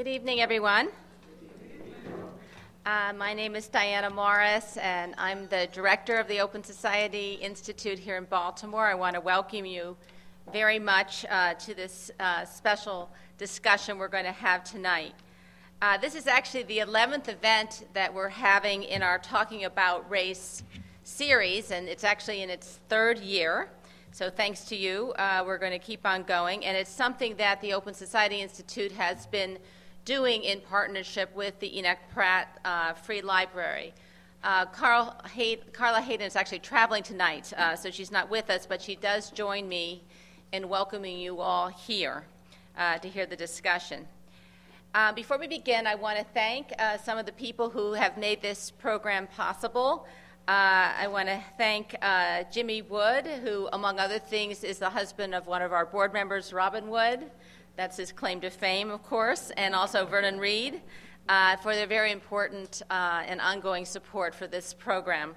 Good evening, everyone. Uh, my name is Diana Morris, and I'm the director of the Open Society Institute here in Baltimore. I want to welcome you very much uh, to this uh, special discussion we're going to have tonight. Uh, this is actually the 11th event that we're having in our Talking About Race series, and it's actually in its third year. So, thanks to you, uh, we're going to keep on going. And it's something that the Open Society Institute has been doing in partnership with the Enoch Pratt uh, Free Library. Uh, Carl Hay- Carla Hayden is actually traveling tonight, uh, so she's not with us, but she does join me in welcoming you all here uh, to hear the discussion. Uh, before we begin, I want to thank uh, some of the people who have made this program possible. I want to thank Jimmy Wood, who, among other things, is the husband of one of our board members, Robin Wood. That's his claim to fame, of course, and also Vernon Reed uh, for their very important uh, and ongoing support for this program.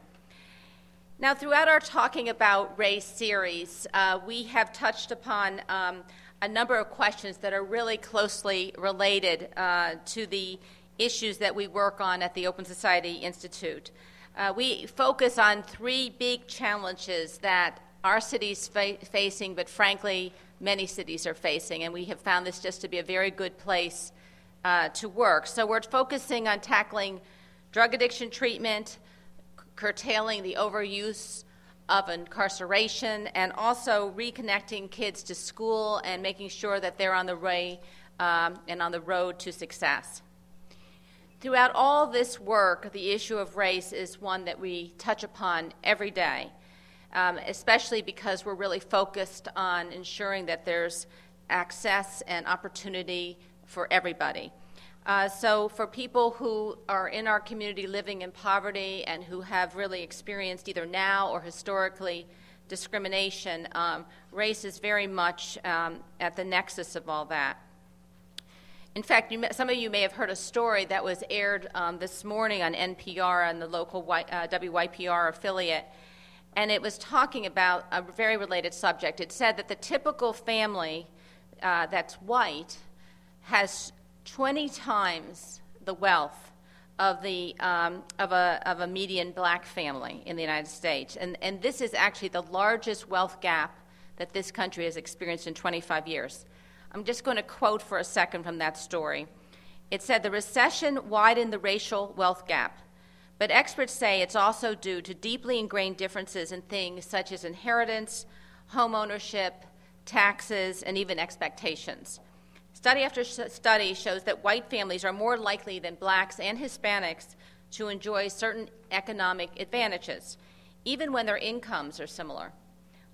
Now, throughout our Talking About Race series, uh, we have touched upon um, a number of questions that are really closely related uh, to the issues that we work on at the Open Society Institute. Uh, we focus on three big challenges that our city is fa- facing, but frankly, many cities are facing, and we have found this just to be a very good place uh, to work. So we're focusing on tackling drug addiction treatment, curtailing the overuse of incarceration, and also reconnecting kids to school and making sure that they're on the way um, and on the road to success. Throughout all this work, the issue of race is one that we touch upon every day um, especially because we're really focused on ensuring that there's access and opportunity for everybody. Uh, so, for people who are in our community living in poverty and who have really experienced either now or historically discrimination, um, race is very much um, at the nexus of all that. In fact, may, some of you may have heard a story that was aired um, this morning on NPR on the local y, uh, WYPR affiliate and it was talking about a very related subject. It said that the typical family uh, that's white has 20 times the wealth of, the, um, of, a, of a median black family in the United States. And, and this is actually the largest wealth gap that this country has experienced in 25 years. I'm just going to quote for a second from that story. It said, The recession widened the racial wealth gap. But experts say it's also due to deeply ingrained differences in things such as inheritance, home ownership, taxes, and even expectations. Study after study shows that white families are more likely than blacks and Hispanics to enjoy certain economic advantages, even when their incomes are similar.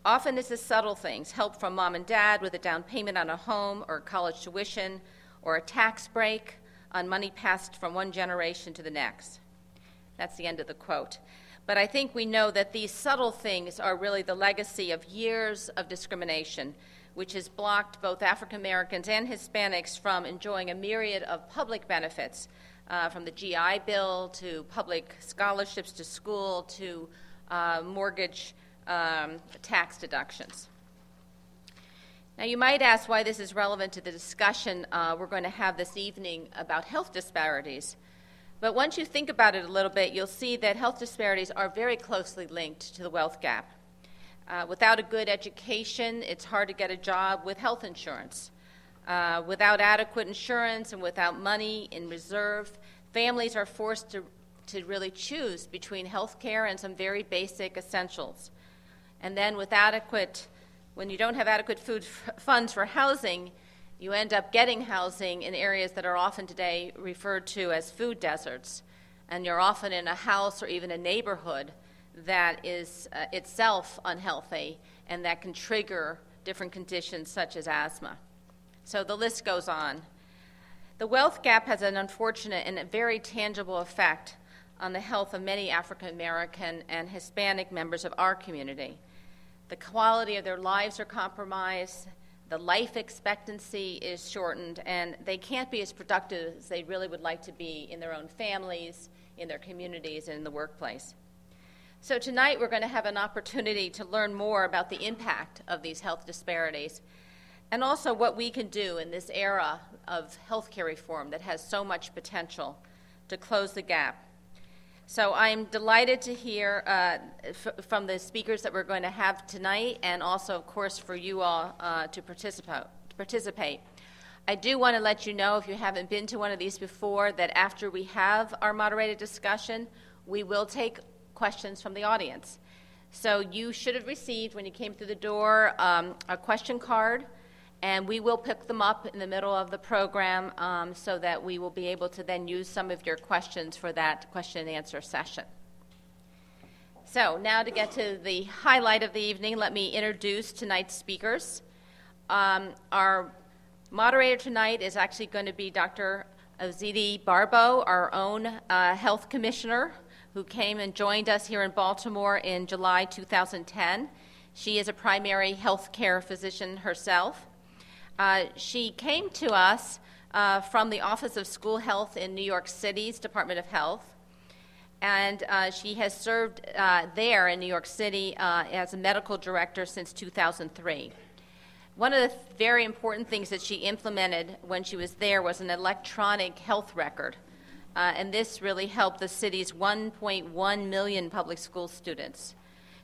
Often it's the subtle things help from mom and dad with a down payment on a home or college tuition, or a tax break on money passed from one generation to the next. That's the end of the quote. But I think we know that these subtle things are really the legacy of years of discrimination, which has blocked both African Americans and Hispanics from enjoying a myriad of public benefits, uh, from the GI Bill to public scholarships to school to uh, mortgage um, tax deductions. Now, you might ask why this is relevant to the discussion uh, we're going to have this evening about health disparities. But once you think about it a little bit, you'll see that health disparities are very closely linked to the wealth gap. Uh, without a good education, it's hard to get a job with health insurance. Uh, without adequate insurance and without money in reserve, families are forced to, to really choose between health care and some very basic essentials. And then, with adequate, when you don't have adequate food f- funds for housing, you end up getting housing in areas that are often today referred to as food deserts. And you're often in a house or even a neighborhood that is uh, itself unhealthy and that can trigger different conditions such as asthma. So the list goes on. The wealth gap has an unfortunate and a very tangible effect on the health of many African American and Hispanic members of our community. The quality of their lives are compromised, the life expectancy is shortened, and they can't be as productive as they really would like to be in their own families, in their communities, and in the workplace. So, tonight we're going to have an opportunity to learn more about the impact of these health disparities and also what we can do in this era of healthcare reform that has so much potential to close the gap. So I'm delighted to hear uh, f- from the speakers that we're going to have tonight, and also, of course, for you all uh, to participate. Participate. I do want to let you know, if you haven't been to one of these before, that after we have our moderated discussion, we will take questions from the audience. So you should have received, when you came through the door, um, a question card and we will pick them up in the middle of the program um, so that we will be able to then use some of your questions for that question and answer session. So, now to get to the highlight of the evening, let me introduce tonight's speakers. Um, our moderator tonight is actually going to be Dr. Oxiris Barbot, our own uh, health commissioner, who came and joined us here in Baltimore in July 2010. She is a primary health care physician herself. Uh, she came to us uh, from the Office of School Health in New York City's Department of Health. And uh, she has served uh, there in New York City uh, as a medical director since 2003. One of the very important things that she implemented when she was there was an electronic health record. and this really helped the city's 1.1 million public school students.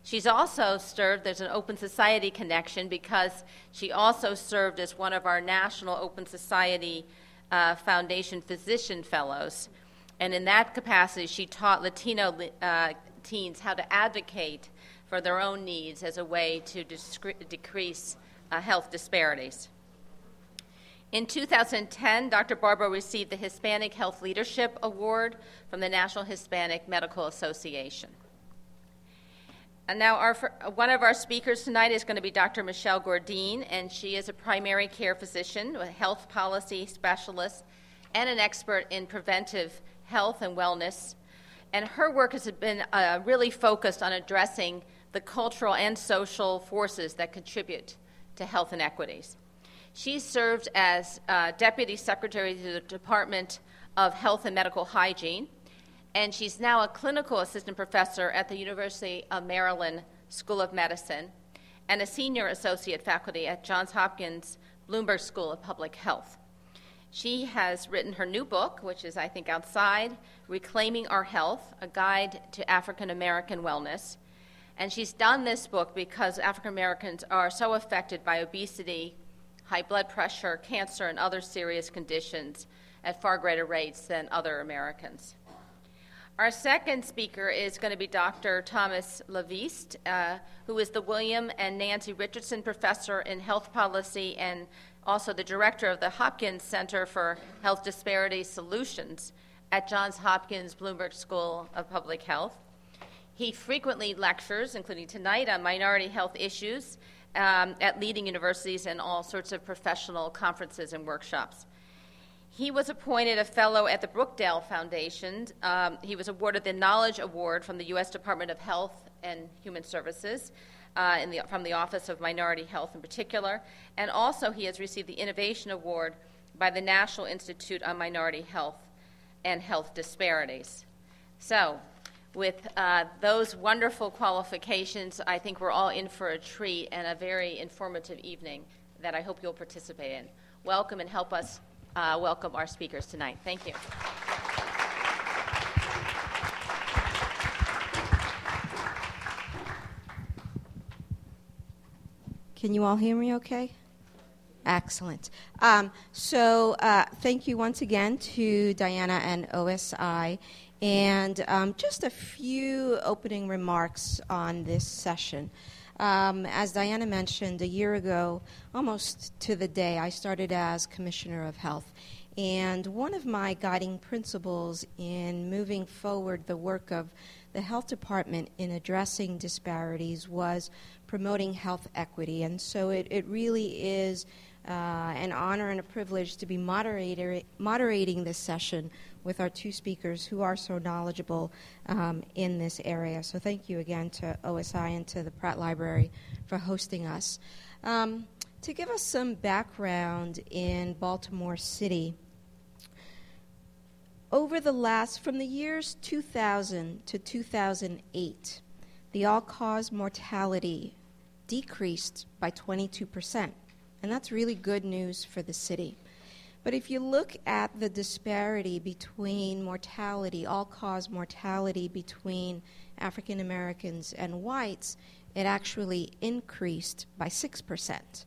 She's also served, there's an Open Society connection because she also served as one of our National Open Society uh, Foundation Physician Fellows. And in that capacity, she taught Latino uh, teens how to advocate for their own needs as a way to discre- decrease uh, health disparities. In 2010, Dr. Barbot received the Hispanic Health Leadership Award from the National Hispanic Medical Association. And now, our, one of our speakers tonight is going to be Dr. Michelle Gourdine, and she is a primary care physician, a health policy specialist, and an expert in preventive health and wellness. And her work has been uh, really focused on addressing the cultural and social forces that contribute to health inequities. She served as uh, Deputy Secretary to the Department of Health and Mental Hygiene and she's now a clinical assistant professor at the University of Maryland School of Medicine and a senior associate faculty at Johns Hopkins Bloomberg School of Public Health. She has written her new book, which is, I think, outside Reclaiming Our Health A Guide to African American Wellness. And she's done this book because African Americans are so affected by obesity, high blood pressure, cancer, and other serious conditions at far greater rates than other Americans. Our second speaker is going to be Dr. Thomas LaVeist, uh, who is the William and Nancy Richardson Professor in Health Policy and also the director of the Hopkins Center for Health Disparity Solutions at Johns Hopkins Bloomberg School of Public Health. He frequently lectures, including tonight, on minority health issues um, at leading universities and all sorts of professional conferences and workshops. He was appointed a fellow at the Brookdale Foundation. Um, he was awarded the Knowledge Award from the U.S. Department of Health and Human Services. Uh, the, from the Office of Minority Health in particular, and also he has received the Innovation Award by the National Institute on Minority Health and Health Disparities. So, with uh, those wonderful qualifications, I think we're all in for a treat and a very informative evening that I hope you'll participate in. Welcome and help us uh, welcome our speakers tonight. Thank you. Can you all hear me okay? Excellent. Um, so, uh, thank you once again to Diana and OSI. And um, just a few opening remarks on this session. Um, as Diana mentioned, a year ago, almost to the day, I started as Commissioner of Health. And one of my guiding principles in moving forward the work of the Health Department in addressing disparities was promoting health equity. And so it, it really is uh, an honor and a privilege to be moderator, moderating this session with our two speakers who are so knowledgeable um, in this area. So thank you again to OSI and to the Pratt Library for hosting us. Um, to give us some background in Baltimore City, over the last, from the years 2000 to 2008, the all cause mortality decreased by 22%. And that's really good news for the city. But if you look at the disparity between mortality, all cause mortality between African Americans and whites, it actually increased by 6%.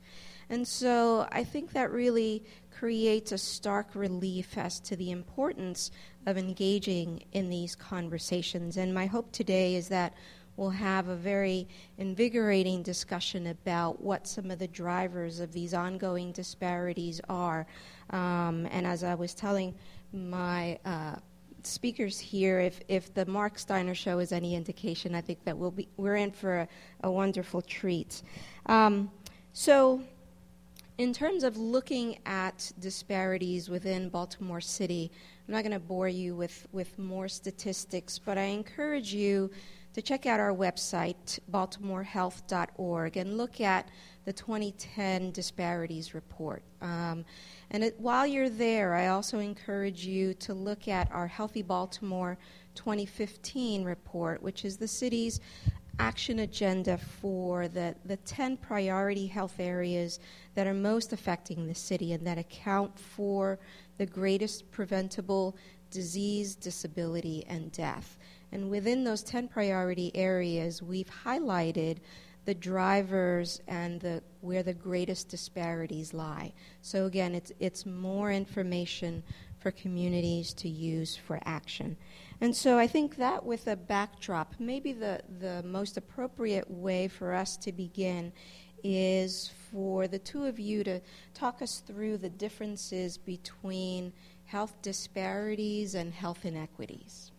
And so I think that really creates a stark relief as to the importance of engaging in these conversations. And my hope today is that we'll have a very invigorating discussion about what some of the drivers of these ongoing disparities are. Um, and as I was telling my uh, speakers here, if, if the Marc Steiner show is any indication, I think that we'll be, we're in for a, a wonderful treat. Um, so, in terms of looking at disparities within Baltimore City, I'm not going to bore you with, with more statistics, but I encourage you to check out our website, baltimorehealth.org, and look at the 2010 Disparities Report. Um, and it, while you're there, I also encourage you to look at our Healthy Baltimore 2015 report, which is the city's action agenda for the, the 10 priority health areas that are most affecting the city and that account for the greatest preventable disease, disability, and death. And within those 10 priority areas, we've highlighted the drivers and the, where the greatest disparities lie. So, again, it's, it's more information for communities to use for action. And so I think that with a backdrop, maybe the, the most appropriate way for us to begin is for the two of you to talk us through the differences between health disparities and health inequities.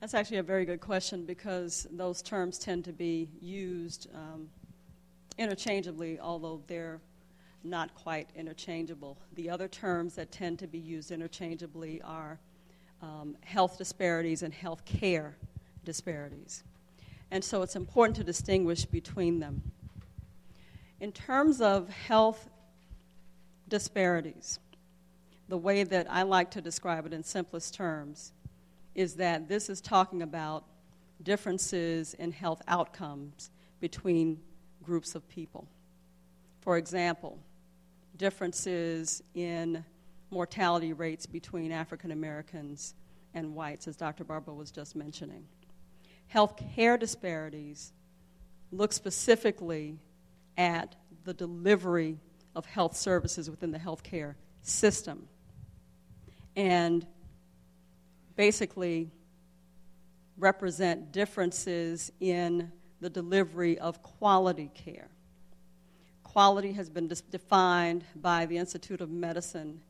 That's actually a very good question because those terms tend to be used um, interchangeably, although they're not quite interchangeable. The other terms that tend to be used interchangeably are um, health disparities and health care disparities. And so it's important to distinguish between them. In terms of health disparities, the way that I like to describe it in simplest terms is that this is talking about differences in health outcomes between groups of people. For example, differences in mortality rates between African Americans and whites, as Dr. Barbot was just mentioning. Health care disparities look specifically at the delivery of health services within the healthcare system. And basically represent differences in the delivery of quality care. Quality has been defined by the Institute of Medicine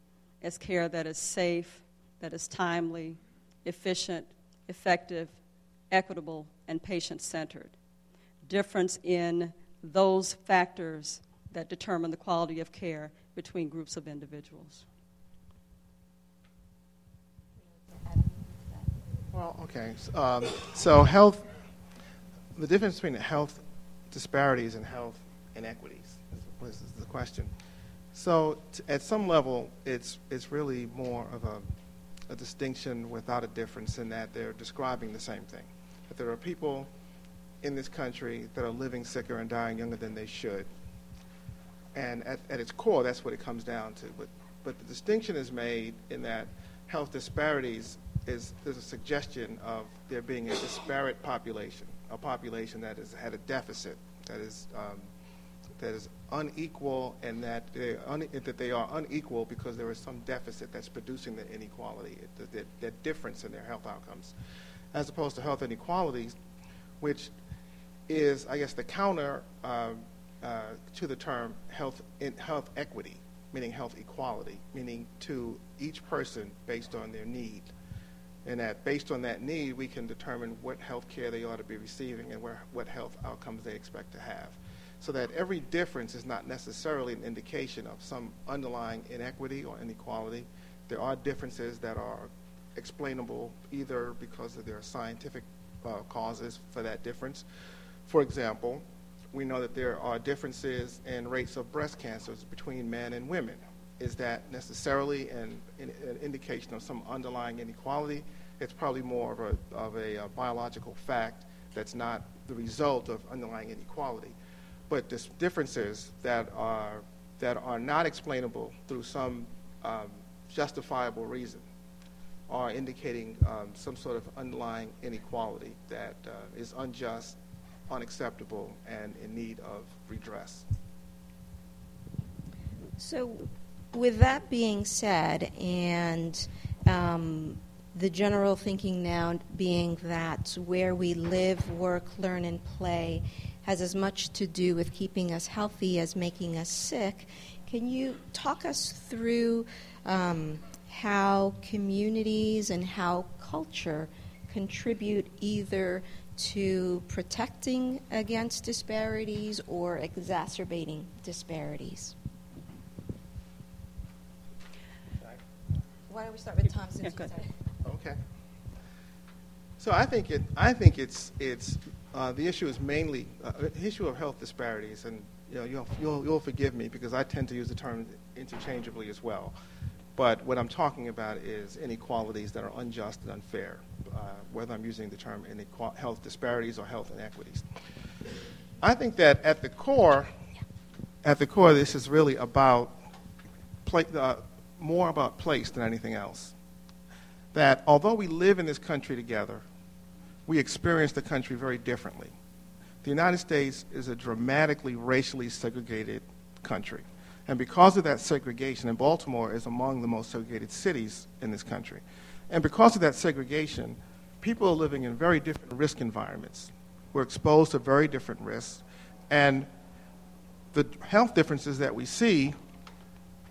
as care that is safe, that is timely, efficient, effective, equitable, and patient centered. Difference in those factors that determine the quality of care between groups of individuals. Well, okay. Um, so health, the difference between health disparities and health inequities is, the question. So t- at some level, it's, it's really more of a, a distinction without a difference in that they're describing the same thing. That there are people in this country that are living sicker and dying younger than they should. And at, at its core, that's what it comes down to. But, but the distinction is made in that health disparities is there's a suggestion of there being a disparate population, a population that has had a deficit, that is um, that is unequal, and that they, un- that they are unequal because there is some deficit that's producing the inequality, the, difference in their health outcomes, as opposed to health inequalities, which is, I guess, the counter uh, uh, to the term health in, health equity, meaning health equality, meaning to each person based on their need and that based on that need, we can determine what health care they ought to be receiving and where, what health outcomes they expect to have. So that every difference is not necessarily an indication of some underlying inequity or inequality. There are differences that are explainable either because of their scientific uh, causes for that difference. For example, we know that there are differences in rates of breast cancers between men and women is that necessarily an, an, indication of some underlying inequality? It's probably more of a, of a, a biological fact that's not the result of underlying inequality. but dis- differences that are, that are not explainable through some um, justifiable reason are indicating um, some sort of underlying inequality that uh, is unjust, unacceptable, and in need of redress. So, with that being said, and um, the general thinking now being that where we live, work, learn, and play has as much to do with keeping us healthy as making us sick, can you talk us through um, how communities and how culture contribute either to protecting against disparities or exacerbating disparities? Why don't we start with Tom since Yeah, you said- Okay. So I think it. I think it's it's uh, the issue is mainly uh, the issue of health disparities, and you know you'll, you'll you'll forgive me because I tend to use the term interchangeably as well. But what I'm talking about is inequalities that are unjust and unfair, uh, whether I'm using the term health disparities or health inequities. I think that at the core, at the core, this is really about pla- uh, more about place than anything else that although we live in this country together, we experience the country very differently. The United States is a dramatically racially segregated country. And because of that segregation, and Baltimore is among the most segregated cities in this country, and because of that segregation, people are living in very different risk environments. We're exposed to very different risks. And the health differences that we see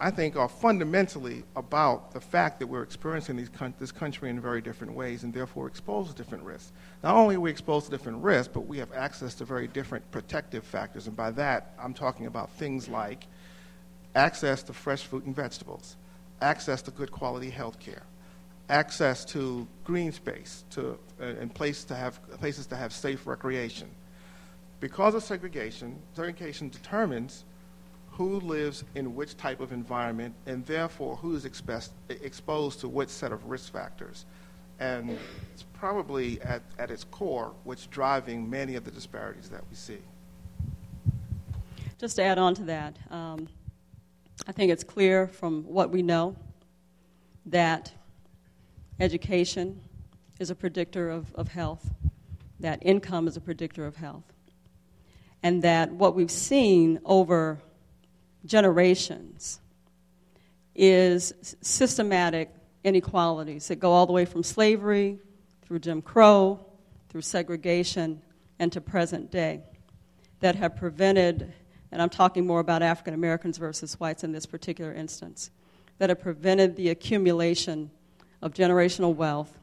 I think, are fundamentally about the fact that we're experiencing this country in very different ways and therefore exposed to different risks. Not only are we exposed to different risks, but we have access to very different protective factors. And by that, I'm talking about things like access to fresh fruit and vegetables, access to good quality health care, access to green space to, uh, and place to have, places to have safe recreation. Because of segregation, segregation determines who lives in which type of environment, and therefore who is expressed, exposed to which set of risk factors. And it's probably at, at its core what's driving many of the disparities that we see. Just to add on to that, um, I think it's clear from what we know that education is a predictor of, of health, that income is a predictor of health, and that what we've seen over generations is systematic inequalities that go all the way from slavery through Jim Crow, through segregation, and to present day that have prevented, and I'm talking more about African Americans versus whites in this particular instance, that have prevented the accumulation of generational wealth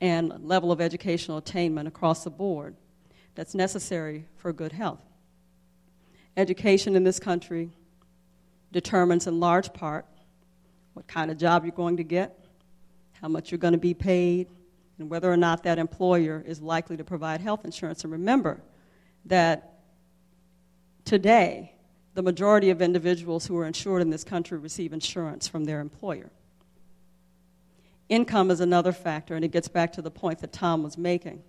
and level of educational attainment across the board that's necessary for good health. Education in this country determines in large part what kind of job you're going to get, how much you're going to be paid, and whether or not that employer is likely to provide health insurance. And remember that today, the majority of individuals who are insured in this country receive insurance from their employer. Income is another factor, and it gets back to the point that Tom was making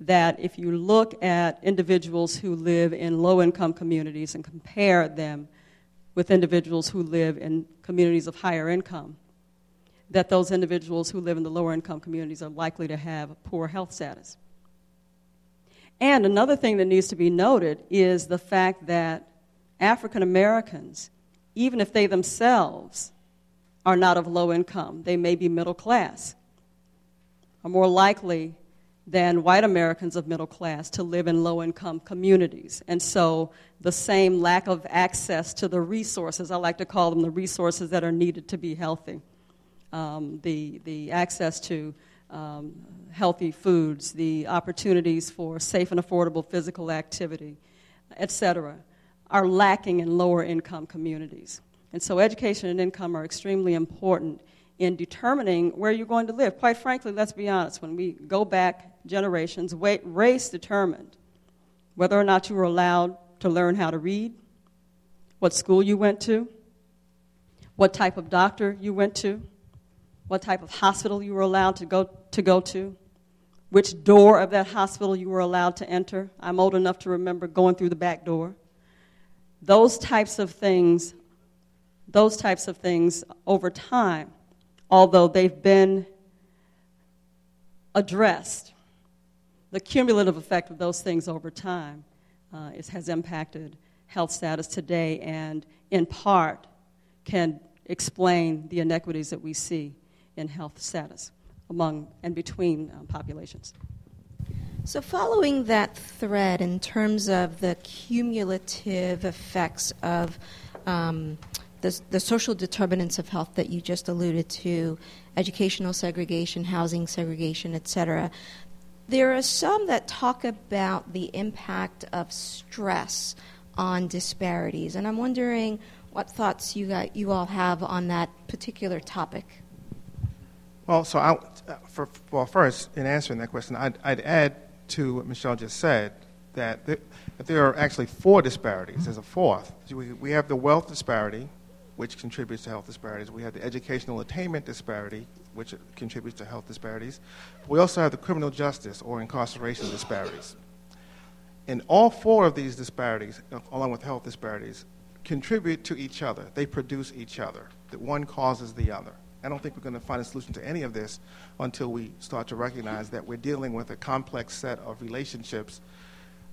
that if you look at individuals who live in low income communities and compare them with individuals who live in communities of higher income, that those individuals who live in the lower income communities are likely to have poor health status. And another thing that needs to be noted is the fact that African Americans, even if they themselves are not of low income, they may be middle class, are more likely than white Americans of middle class to live in low income communities. And so the same lack of access to the resources, I like to call them the resources that are needed to be healthy, um, the, the access to um, healthy foods, the opportunities for safe and affordable physical activity, et cetera, are lacking in lower income communities. And so education and income are extremely important in determining where you're going to live. Quite frankly, let's be honest, when we go back generations, race determined whether or not you were allowed to learn how to read, what school you went to, what type of doctor you went to, what type of hospital you were allowed to go to, go to, which door of that hospital you were allowed to enter. I'm old enough to remember going through the back door. those types of things, those types of things over time, although they've been addressed, the cumulative effect of those things over time uh, is, has impacted health status today and, in part, can explain the inequities that we see in health status among and between um, populations. So, following that thread in terms of the cumulative effects of um, the, the, social determinants of health that you just alluded to, educational segregation, housing segregation, etc., there are some that talk about the impact of stress on disparities, and I'm wondering what thoughts you, got, you all have on that particular topic. Well, so I, uh, for, well, first, in answering that question, I'd, I'd add to what Michelle just said that there, that there are actually four disparities. There's a fourth. We, we have the wealth disparity, which contributes to health disparities. We have the educational attainment disparity, which contributes to health disparities. We also have the criminal justice or incarceration disparities. And all four of these disparities, along with health disparities, contribute to each other. They produce each other. That one causes the other. I don't think we're going to find a solution to any of this until we start to recognize that we're dealing with a complex set of relationships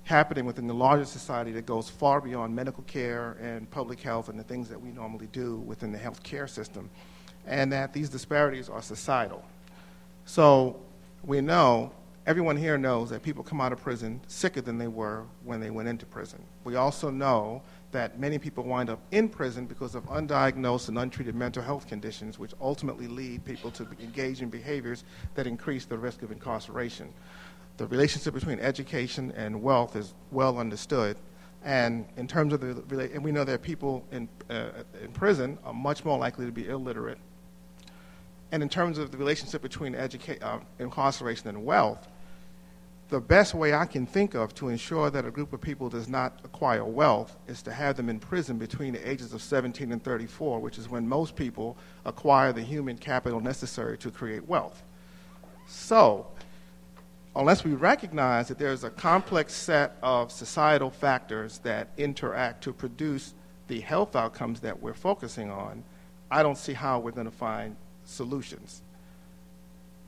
happening within the larger society that goes far beyond medical care and public health and the things that we normally do within the health care system, and that these disparities are societal. So we know, everyone here knows that people come out of prison sicker than they were when they went into prison. We also know that many people wind up in prison because of undiagnosed and untreated mental health conditions, which ultimately lead people to engage in behaviors that increase the risk of incarceration. The relationship between education and wealth is well understood. And in terms of the, and we know that people in, uh, in prison are much more likely to be illiterate. And in terms of the relationship between educa- uh, incarceration and wealth, the best way I can think of to ensure that a group of people does not acquire wealth is to have them in prison between the ages of 17 and 34, which is when most people acquire the human capital necessary to create wealth. So, unless we recognize that there's a complex set of societal factors that interact to produce the health outcomes that we're focusing on, I don't see how we're going to find solutions.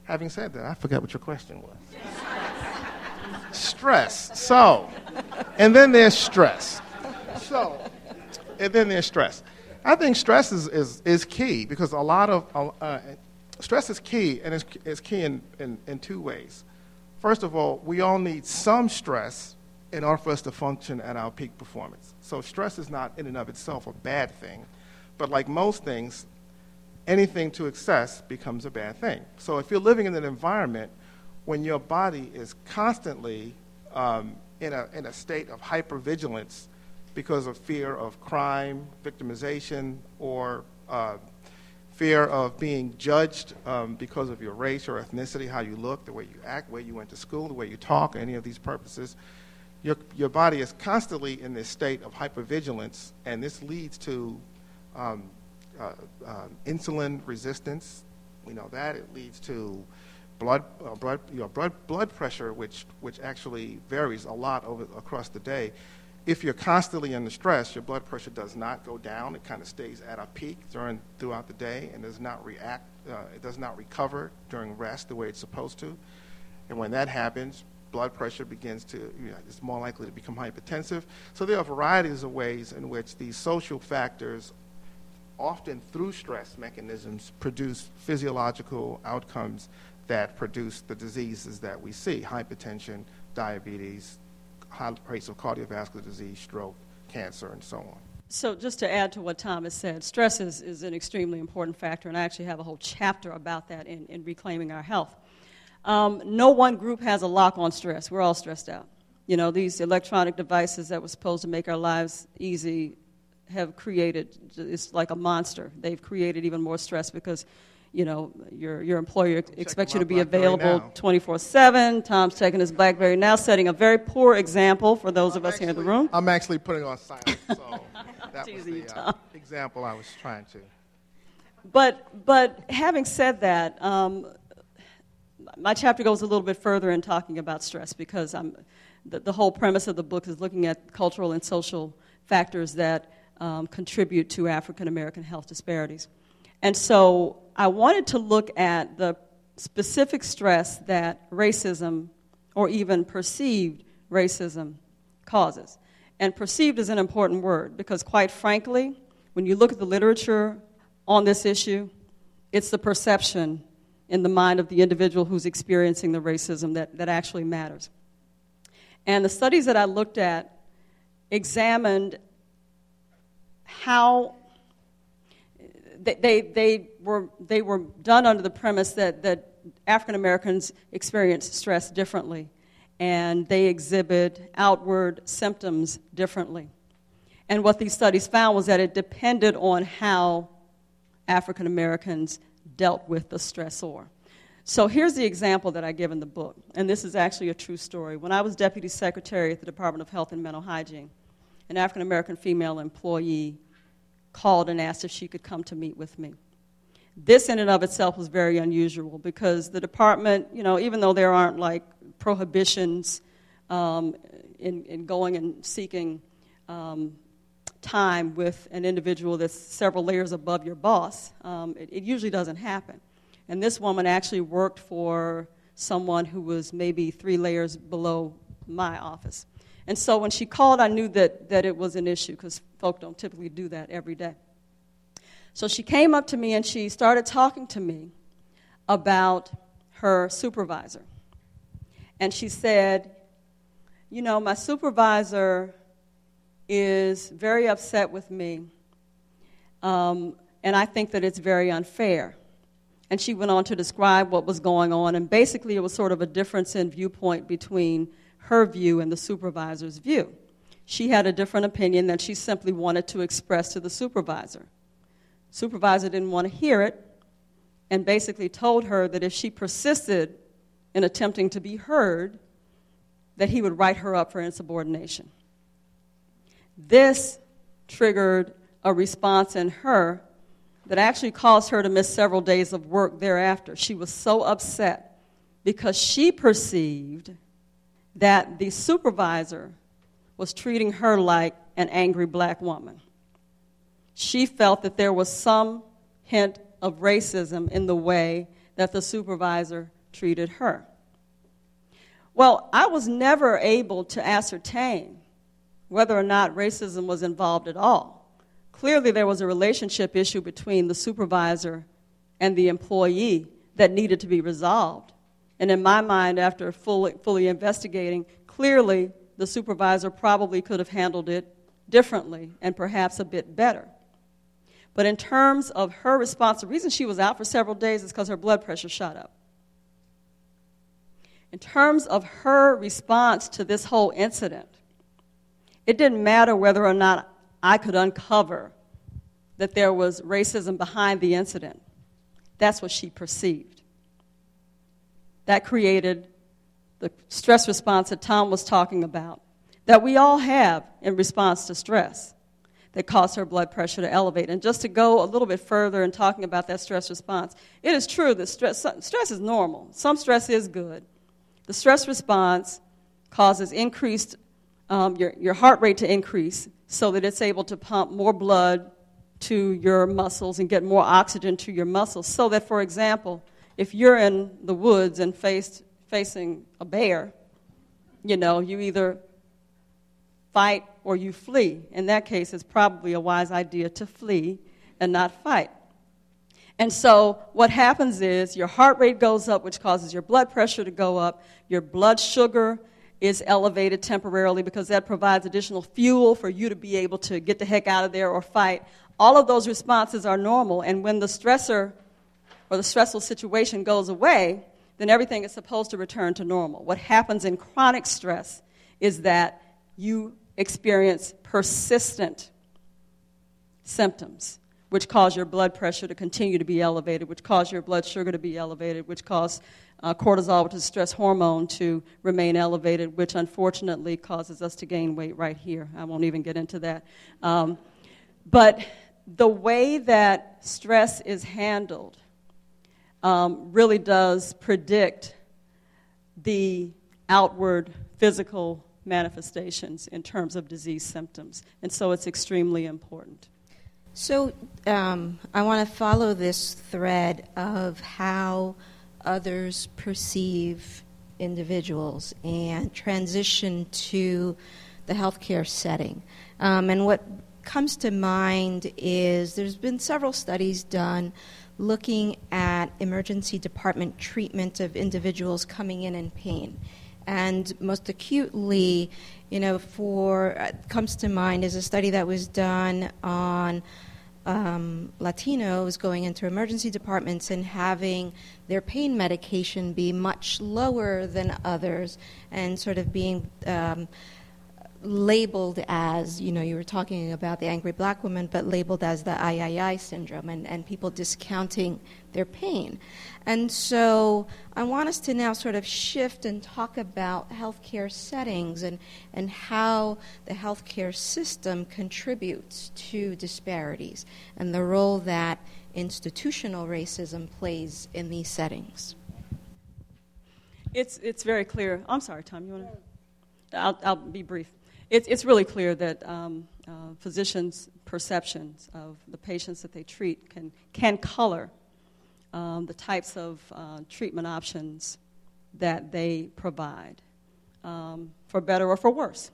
Having said that, I forgot what your question was stress. So, and then there's stress. So, and then there's stress. I think stress is, is, is key because a lot of uh, uh, stress is key, and it's, it's key in, in, in two ways. First of all, we all need some stress in order for us to function at our peak performance. So, stress is not in and of itself a bad thing, but like most things, anything to excess becomes a bad thing. So, if you're living in an environment when your body is constantly um, in, a, in a state of hypervigilance because of fear of crime, victimization, or uh, fear of being judged um, because of your race or ethnicity, how you look, the way you act, where you went to school, the way you talk, any of these purposes. Your, your body is constantly in this state of hypervigilance, and this leads to um, uh, uh, insulin resistance. We know that. It leads to blood, uh, blood, blood, blood pressure, which, which actually varies a lot over, across the day. If you're constantly under stress, your blood pressure does not go down. It kind of stays at a peak during, throughout the day and does not react, uh, it does not recover during rest the way it's supposed to. And when that happens, blood pressure begins to, you know, it's more likely to become hypertensive. So there are varieties of ways in which these social factors, often through stress mechanisms, produce physiological outcomes that produce the diseases that we see hypertension, diabetes, high rates of cardiovascular disease, stroke, cancer, and so on. So, just to add to what Thomas said, stress is, is an extremely important factor, and I actually have a whole chapter about that in, in Reclaiming Our Health. Um, no one group has a lock on stress. We're all stressed out. You know, these electronic devices that were supposed to make our lives easy have created, it's like a monster. They've created even more stress because you know, your, your employer expects you to be available 24 7. Tom's checking his Blackberry now, setting a very poor example for those I'm of us actually, here in the room. I'm actually putting on silent, so that was the uh, example I was trying to. But, but having said that, um, my chapter goes a little bit further in talking about stress because I'm, the, the whole premise of the book is looking at cultural and social factors that um, contribute to African American health disparities. And so I wanted to look at the specific stress that racism or even perceived racism causes. And perceived is an important word because, quite frankly, when you look at the literature on this issue, it's the perception in the mind of the individual who's experiencing the racism that, that actually matters. And the studies that I looked at examined how they, they, were, they were done under the premise that, that African Americans experience stress differently and they exhibit outward symptoms differently. And what these studies found was that it depended on how African Americans dealt with the stressor. So here's the example that I give in the book, and this is actually a true story. When I was deputy secretary at the Department of Health and Mental Hygiene, an African American female employee called and asked if she could come to meet with me. This in and of itself was very unusual because the department, you know, even though there aren't like prohibitions um, in, in going and seeking um, time with an individual that's several layers above your boss, um, it, it usually doesn't happen. And this woman actually worked for someone who was maybe three layers below my office. And so when she called, I knew that, that it was an issue because folk don't typically do that every day. So she came up to me and she started talking to me about her supervisor. And she said, You know, my supervisor is very upset with me, um, and I think that it's very unfair. And she went on to describe what was going on, and basically, it was sort of a difference in viewpoint between her view and the supervisor's view. She had a different opinion that she simply wanted to express to the supervisor. Supervisor didn't want to hear it and basically told her that if she persisted in attempting to be heard, that he would write her up for insubordination. This triggered a response in her that actually caused her to miss several days of work thereafter. She was so upset because she perceived that the supervisor was treating her like an angry black woman. She felt that there was some hint of racism in the way that the supervisor treated her. Well, I was never able to ascertain whether or not racism was involved at all. Clearly, there was a relationship issue between the supervisor and the employee that needed to be resolved. And in my mind, after fully, fully investigating, clearly the supervisor probably could have handled it differently and perhaps a bit better. But in terms of her response, the reason she was out for several days is because her blood pressure shot up. In terms of her response to this whole incident, it didn't matter whether or not I could uncover that there was racism behind the incident. That's what she perceived. That created the stress response that Tom was talking about, that we all have in response to stress that cause her blood pressure to elevate. And just to go a little bit further in talking about that stress response, it is true that stress, stress is normal. Some stress is good. The stress response causes increased, um, your, your heart rate to increase so that it's able to pump more blood to your muscles and get more oxygen to your muscles. So that, for example, if you're in the woods and faced, facing a bear, you know, you either fight or you flee. In that case, it's probably a wise idea to flee and not fight. And so, what happens is your heart rate goes up, which causes your blood pressure to go up. Your blood sugar is elevated temporarily because that provides additional fuel for you to be able to get the heck out of there or fight. All of those responses are normal, and when the stressor or the stressful situation goes away, then everything is supposed to return to normal. What happens in chronic stress is that you experience persistent symptoms, which cause your blood pressure to continue to be elevated, which cause your blood sugar to be elevated, which cause uh, cortisol, which is stress hormone, to remain elevated, which unfortunately causes us to gain weight right here. I won't even get into that. Um, but the way that stress is handled um, really does predict the outward physical manifestations in terms of disease symptoms. And so it's extremely important. So um, I want to follow this thread of how others perceive individuals and transition to the healthcare setting. Um, and what comes to mind is there's been several studies done looking at emergency department treatment of individuals coming in in pain. And most acutely, you know, for uh, comes to mind is a study that was done on um, Latinos going into emergency departments and having their pain medication be much lower than others, and sort of being um, labeled as, you know, you were talking about the angry black woman, but labeled as the III syndrome and, and people discounting their pain. And so I want us to now sort of shift and talk about healthcare settings and, and how the healthcare system contributes to disparities and the role that institutional racism plays in these settings. It's, it's very clear. I'm sorry, Tom, you want to? I'll, I'll be brief it's, it's really clear that um, uh, physicians' perceptions of the patients that they treat can, can color um, the types of uh, treatment options that they provide, um, for better or for worse.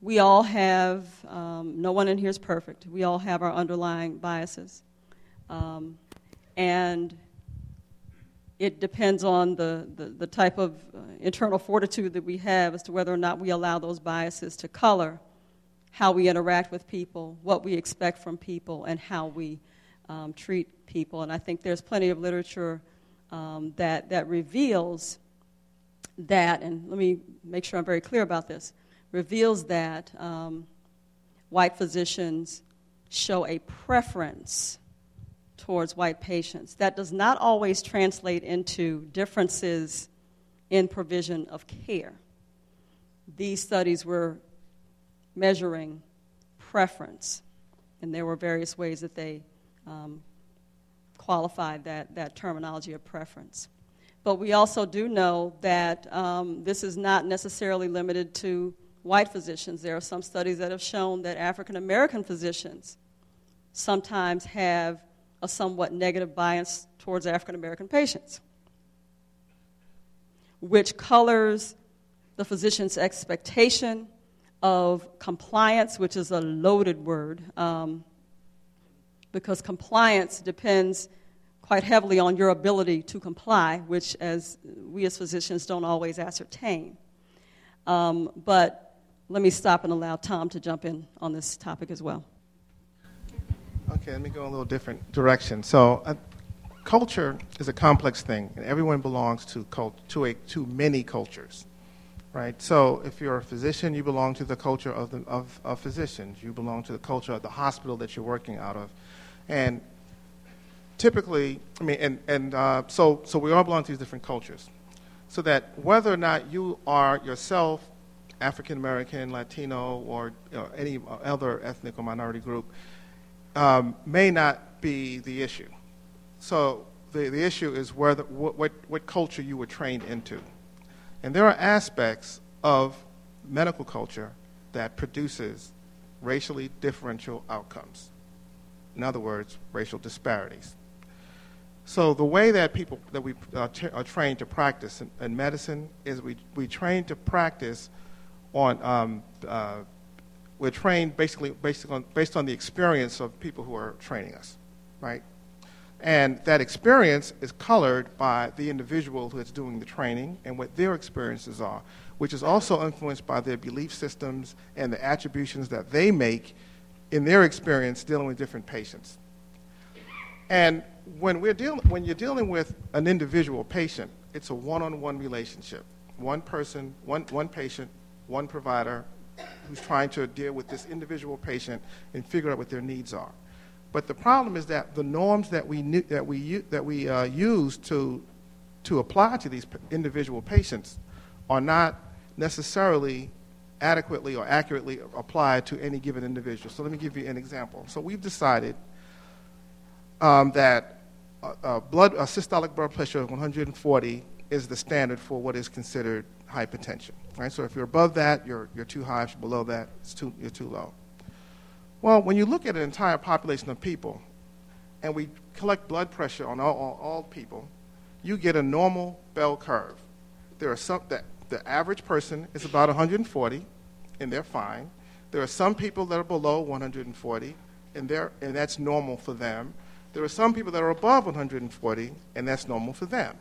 We all have, um, no one in here is perfect, we all have our underlying biases. Um, and it depends on the, the, the type of uh, internal fortitude that we have as to whether or not we allow those biases to color how we interact with people, what we expect from people, and how we um, treat people. And I think there's plenty of literature um, that, that reveals that, and let me make sure I'm very clear about this, reveals that um, white physicians show a preference towards white patients. That does not always translate into differences in provision of care. These studies were measuring preference, and there were various ways that they um, qualified that, that terminology of preference. But we also do know that um, this is not necessarily limited to white physicians. There are some studies that have shown that African American physicians sometimes have a somewhat negative bias towards African American patients, which colors the physician's expectation of compliance, which is a loaded word, um, because compliance depends quite heavily on your ability to comply, which as we as physicians don't always ascertain. Um, but let me stop and allow Tom to jump in on this topic as well. Okay, let me go a little different direction. So, uh, culture is a complex thing, and everyone belongs to cult- to a to many cultures, right? So, if you're a physician, you belong to the culture of the of, of physicians. You belong to the culture of the hospital that you're working out of, and typically, I mean, and and uh, so so we all belong to these different cultures, so that whether or not you are yourself African American, Latino, or you know, any other ethnic or minority group um, may not be the issue. So the, the issue is whether, what, what, what culture you were trained into. And there are aspects of medical culture that produces racially differential outcomes. In other words, racial disparities. So the way that people that we uh, t- are trained to practice in, in, medicine is we, we train to practice on um, uh, we're trained basically based on, based on the experience of people who are training us, right? And that experience is colored by the individual who is doing the training and what their experiences are, which is also influenced by their belief systems and the attributions that they make in their experience dealing with different patients. And when, we're deal- when you're dealing with an individual patient, it's a one on one relationship. One person, one, one patient, one provider, who's trying to deal with this individual patient and figure out what their needs are. But the problem is that the norms that we, that we, that we uh, use to, to apply to these individual patients are not necessarily adequately or accurately applied to any given individual. So let me give you an example. So we've decided um, that a, a blood, a systolic blood pressure of 140 is the standard for what is considered hypertension. Right? So if you're above that, you're, you're too high. If you're below that, it's too, you're too low. Well, when you look at an entire population of people, and we collect blood pressure on all, all, all people, you get a normal bell curve. There are some that the average person is about 140, and they're fine. There are some people that are below 140, and, they're, and that's normal for them. There are some people that are above 140, and that's normal for them.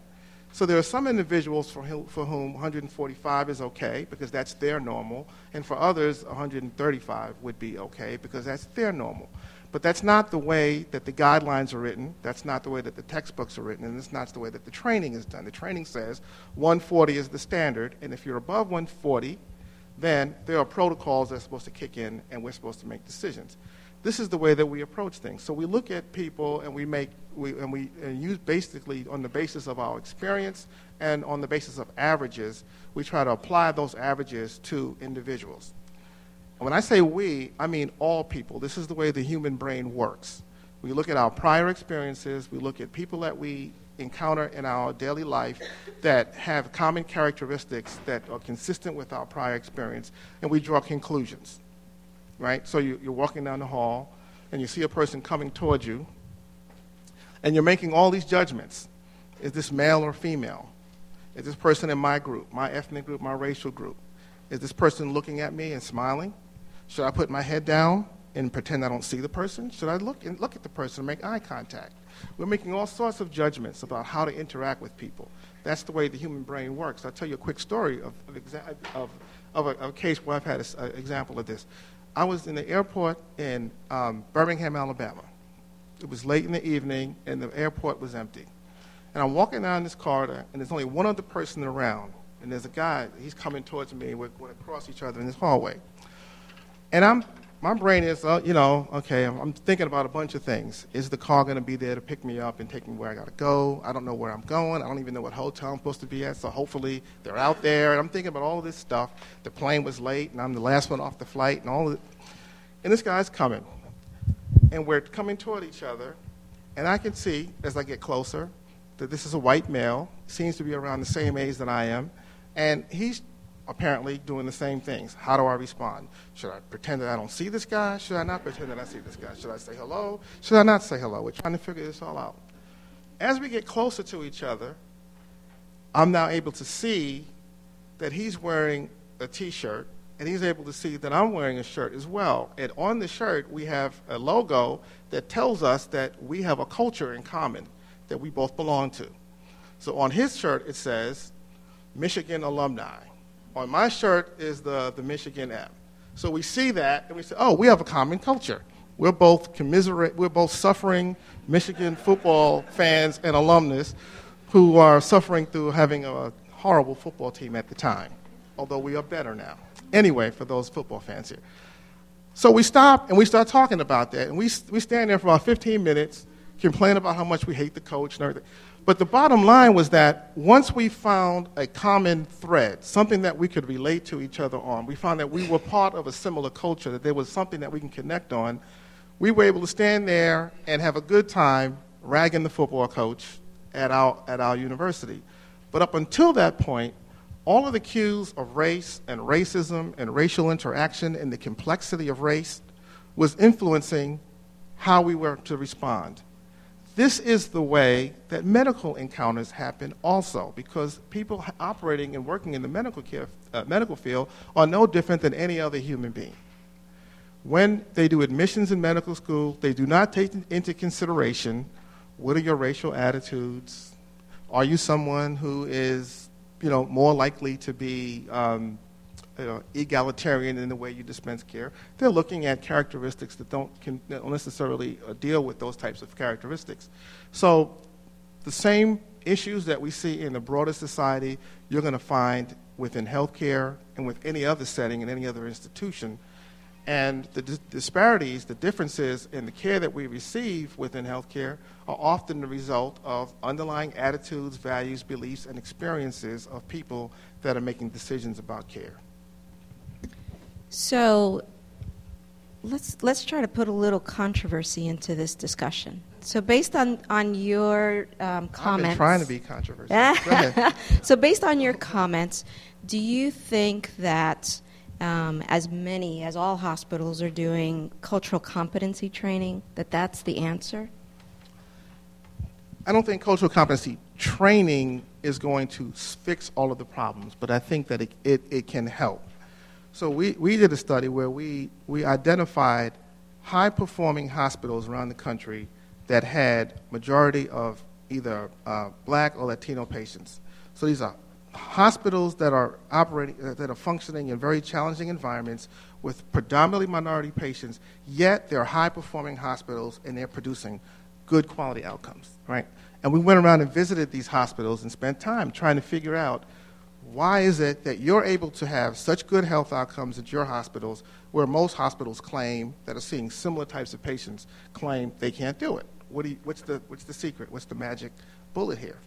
So there are some individuals for, whom, for whom 145 is okay because that's their normal, and for others, 135 would be okay because that's their normal. But that's not the way that the guidelines are written. That's not the way that the textbooks are written, and it's not the way that the training is done. The training says 140 is the standard, and if you're above 140, then there are protocols that are supposed to kick in, and we're supposed to make decisions. This is the way that we approach things. So we look at people, and we make we, and we and use basically on the basis of our experience and on the basis of averages, we try to apply those averages to individuals. And when I say we, I mean all people. This is the way the human brain works. We look at our prior experiences, we look at people that we encounter in our daily life that have common characteristics that are consistent with our prior experience, and we draw conclusions. Right? So you, you're walking down the hall, and you see a person coming towards you, and you're making all these judgments. Is this male or female? Is this person in my group, my ethnic group, my racial group? Is this person looking at me and smiling? Should I put my head down and pretend I don't see the person? Should I look and look at the person and make eye contact? We're making all sorts of judgments about how to interact with people. That's the way the human brain works. I'll tell you a quick story of, of, of, of, a, of a, case where I've had an example of this. I was in the airport in um, Birmingham, Alabama. It was late in the evening, and the airport was empty. And I'm walking down this corridor, and there's only one other person around. And there's a guy, he's coming towards me, we're going to cross each other in this hallway. And I'm, my brain is, uh, you know, okay, I'm thinking about a bunch of things. Is the car going to be there to pick me up and take me where I got to go? I don't know where I'm going. I don't even know what hotel I'm supposed to be at, so hopefully they're out there. And I'm thinking about all this stuff. The plane was late, and I'm the last one off the flight, and all of it. And this guy's coming. And we're coming toward each other, and I can see as I get closer that this is a white male, seems to be around the same age that I am, and he's apparently doing the same things. How do I respond? Should I pretend that I don't see this guy? Should I not pretend that I see this guy? Should I say hello? Should I not say hello? We're trying to figure this all out. As we get closer to each other, I'm now able to see that he's wearing a t shirt, and he's able to see that I'm wearing a shirt as well. And on the shirt, we have a logo that tells us that we have a culture in common that we both belong to. So on his shirt, it says Michigan alumni on my shirt is the, the Michigan M. So we see that and we say, oh, we have a common culture. We're both commiserate, we're both suffering Michigan football fans and alumnus who are suffering through having a horrible football team at the time, although we are better now. Anyway, for those football fans here. So we stop and we start talking about that, and we, we stand there for about 15 minutes, complain about how much we hate the coach and everything. But the bottom line was that once we found a common thread, something that we could relate to each other on, we found that we were part of a similar culture, that there was something that we can connect on, we were able to stand there and have a good time ragging the football coach at our, at our university. But up until that point, all of the cues of race and racism and racial interaction and the complexity of race was influencing how we were to respond. This is the way that medical encounters happen also, because people operating and working in the medical, care, uh, medical field are no different than any other human being. When they do admissions in medical school, they do not take into consideration what are your racial attitudes? Are you someone who is, you know, more likely to be um, you know, egalitarian in the way you dispense care. They're looking at characteristics that don't, can, don't necessarily uh, deal with those types of characteristics. So the same issues that we see in the broader society, you're going to find within healthcare and with any other setting and any other institution. And the dis- disparities, the differences in the care that we receive within healthcare are often the result of underlying attitudes, values, beliefs, and experiences of people that are making decisions about care. So let's let's try to put a little controversy into this discussion. So based on, on your um, comments, I've trying to be controversial. So based on your comments, do you think that um, as many as all hospitals are doing cultural competency training, that that's the answer? I don't think cultural competency training is going to fix all of the problems, but I think that it, it, it can help. So we, we did a study where we, we identified high performing hospitals around the country that had majority of either uh, black or Latino patients. So these are hospitals that are operating, uh, that are functioning in very challenging environments with predominantly minority patients, yet they're high performing hospitals and they're producing good quality outcomes, right? And we went around and visited these hospitals and spent time trying to figure out why is it that you're able to have such good health outcomes at your hospitals where most hospitals claim that are seeing similar types of patients claim they can't do it? What do you, what's, the, what's the secret? What's the magic bullet here?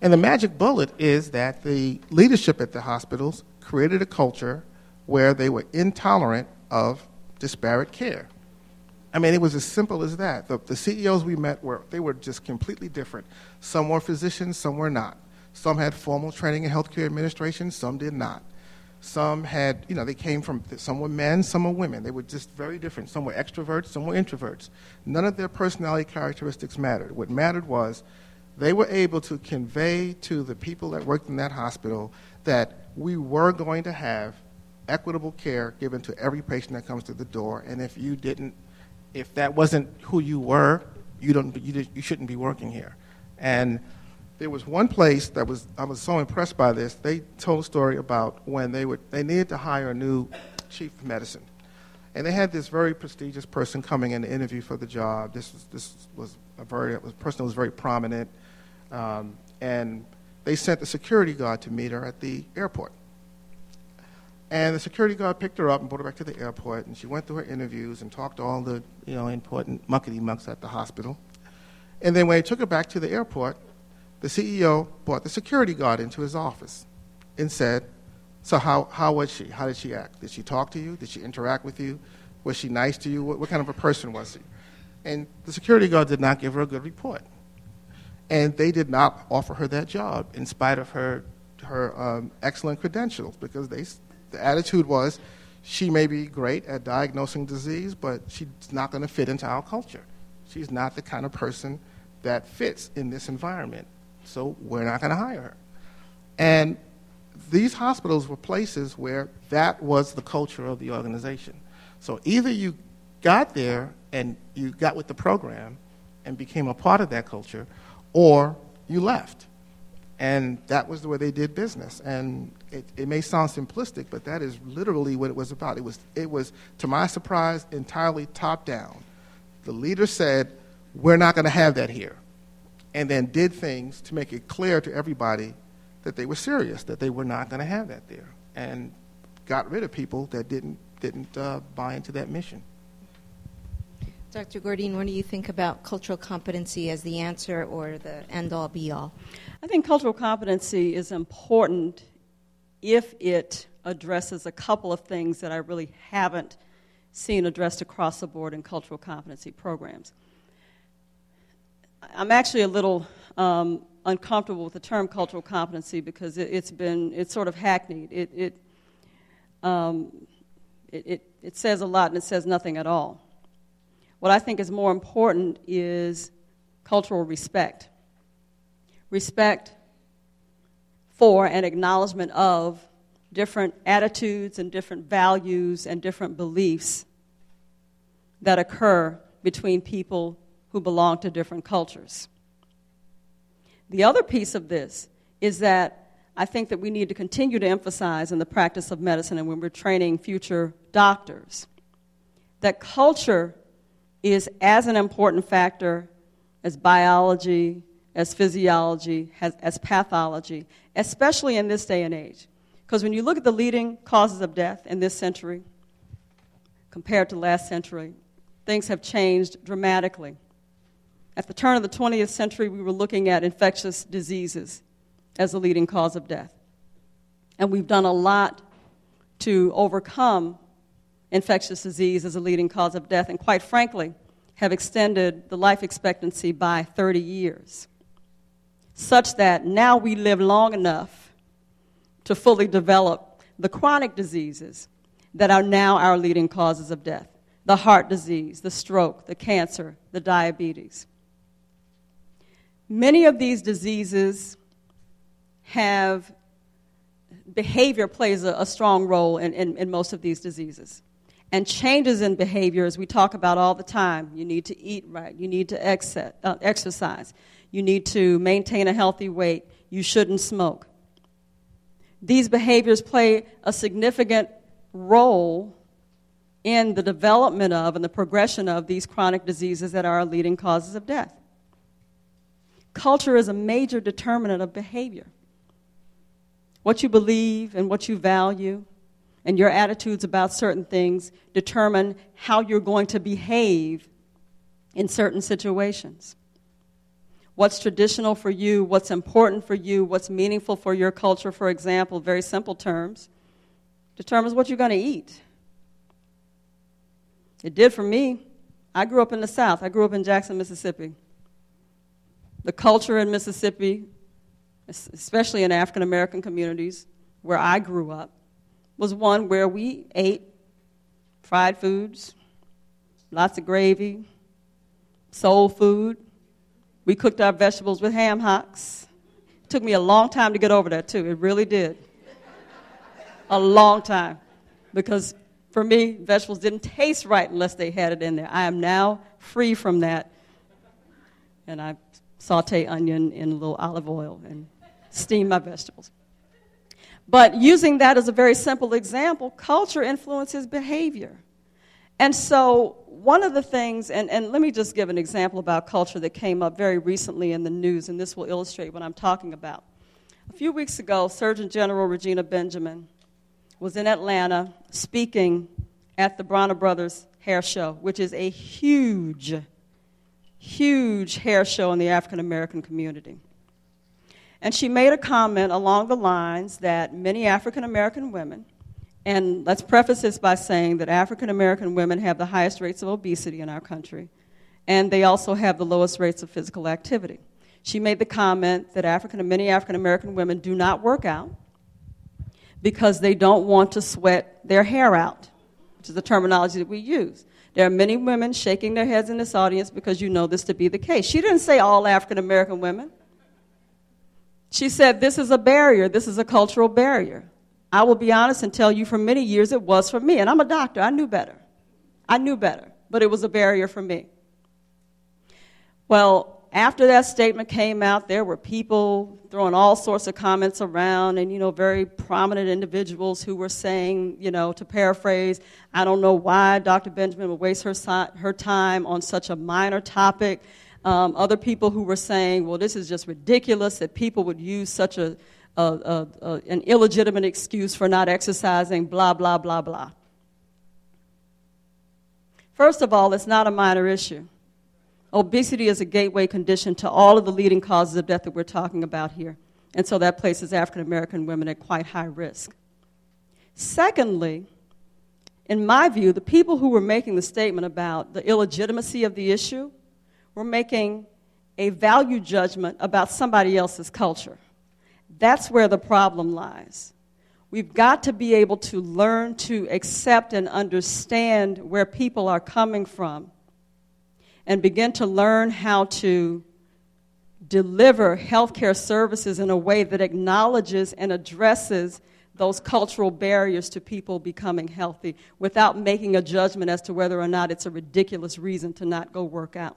And the magic bullet is that the leadership at the hospitals created a culture where they were intolerant of disparate care. I mean, it was as simple as that. The, the CEOs we met were they were just completely different. Some were physicians, some were not. Some had formal training in healthcare administration, some did not. Some had, you know, they came from, some were men, some were women. They were just very different. Some were extroverts, some were introverts. None of their personality characteristics mattered. What mattered was they were able to convey to the people that worked in that hospital that we were going to have equitable care given to every patient that comes to the door. And if you didn't, if that wasn't who you were, you, don't, you, you shouldn't be working here. And there was one place that was, I was so impressed by this. They told a story about when they, would, they needed to hire a new chief of medicine. And they had this very prestigious person coming in to interview for the job. This was, this was a very, was a person who was very prominent. Um, and they sent the security guard to meet her at the airport. And the security guard picked her up and brought her back to the airport, and she went through her interviews and talked to all the you know important muckety mucks at the hospital. And then when he took her back to the airport, the CEO brought the security guard into his office and said, "So how how was she? How did she act? Did she talk to you? Did she interact with you? Was she nice to you? What, what kind of a person was she?" And the security guard did not give her a good report, and they did not offer her that job in spite of her her um, excellent credentials because they the attitude was she may be great at diagnosing disease, but she's not going to fit into our culture. She's not the kind of person that fits in this environment, so we're not going to hire her. And these hospitals were places where that was the culture of the organization. So either you got there and you got with the program and became a part of that culture, or you left. And that was the way they did business. And it, it may sound simplistic, but that is literally what it was about. It was, it was, to my surprise, entirely top down. The leader said, We're not going to have that here. And then did things to make it clear to everybody that they were serious, that they were not going to have that there. And got rid of people that didn't, didn't uh, buy into that mission. Dr. Gourdine, what do you think about cultural competency as the answer or the end all be all? I think cultural competency is important if it addresses a couple of things that I really haven't seen addressed across the board in cultural competency programs. I'm actually a little um, uncomfortable with the term cultural competency because it, has been, it's sort of hackneyed. It, it, um, it, it, it says a lot and it says nothing at all. What I think is more important is cultural respect. Respect for and acknowledgement of different attitudes and different values and different beliefs that occur between people who belong to different cultures. The other piece of this is that I think that we need to continue to emphasize in the practice of medicine and when we're training future doctors that culture is as an important factor as biology, as physiology, as, as pathology, especially in this day and age. Because when you look at the leading causes of death in this century compared to last century, things have changed dramatically. At the turn of the 20th century, we were looking at infectious diseases as the leading cause of death. And we've done a lot to overcome infectious disease as a leading cause of death, and quite frankly, have extended the life expectancy by 30 years, such that now we live long enough to fully develop the chronic diseases that are now our leading causes of death the heart disease, the stroke, the cancer, the diabetes. Many of these diseases have behavior plays a, a strong role in, in, in most of these diseases. And changes in behavior, as we talk about all the time, you need to eat right, you need to uh, exercise, you need to maintain a healthy weight, you shouldn't smoke. These behaviors play a significant role in the development of and the progression of these chronic diseases that are leading causes of death. Culture is a major determinant of behavior. What you believe and what you value and your attitudes about certain things determine how you're going to behave in certain situations. What's traditional for you, what's important for you, what's meaningful for your culture, for example, very simple terms, determines what you're going to eat. It did for me. I grew up in the South, I grew up in Jackson, Mississippi. The culture in Mississippi especially in African American communities where I grew up, was one where we ate fried foods, lots of gravy, soul food. We cooked our vegetables with ham hocks. It took me a long time to get over that, too. It really did. a long time. Because for me, vegetables didn't taste right unless they had it in there. I am now free from that. And I saute onion in a little olive oil and steam my vegetables. But using that as a very simple example, culture influences behavior. And so, one of the things, and, and let me just give an example about culture that came up very recently in the news, and this will illustrate what I'm talking about. A few weeks ago, Surgeon General Regina Benjamin was in Atlanta speaking at the Bronner Brothers Hair Show, which is a huge, huge hair show in the African American community. And she made a comment along the lines that many African American women, and let's preface this by saying that African American women have the highest rates of obesity in our country, and they also have the lowest rates of physical activity. She made the comment that African, many African American women do not work out because they don't want to sweat their hair out, which is the terminology that we use. There are many women shaking their heads in this audience because you know this to be the case. She didn't say all African American women. She said, This is a barrier. This is a cultural barrier. I will be honest and tell you for many years it was for me. And I'm a doctor. I knew better. I knew better. But it was a barrier for me. Well, after that statement came out, there were people throwing all sorts of comments around, and you know, very prominent individuals who were saying, you know, to paraphrase, I don't know why Dr. Benjamin would waste her, her time on such a minor topic. Um, other people who were saying, well, this is just ridiculous that people would use such a, a, a, a, an illegitimate excuse for not exercising, blah, blah, blah, blah. First of all, it's not a minor issue. Obesity is a gateway condition to all of the leading causes of death that we're talking about here. And so that places African American women at quite high risk. Secondly, in my view, the people who were making the statement about the illegitimacy of the issue we're making a value judgment about somebody else's culture. That's where the problem lies. We've got to be able to learn to accept and understand where people are coming from and begin to learn how to deliver healthcare services in a way that acknowledges and addresses those cultural barriers to people becoming healthy without making a judgment as to whether or not it's a ridiculous reason to not go work out.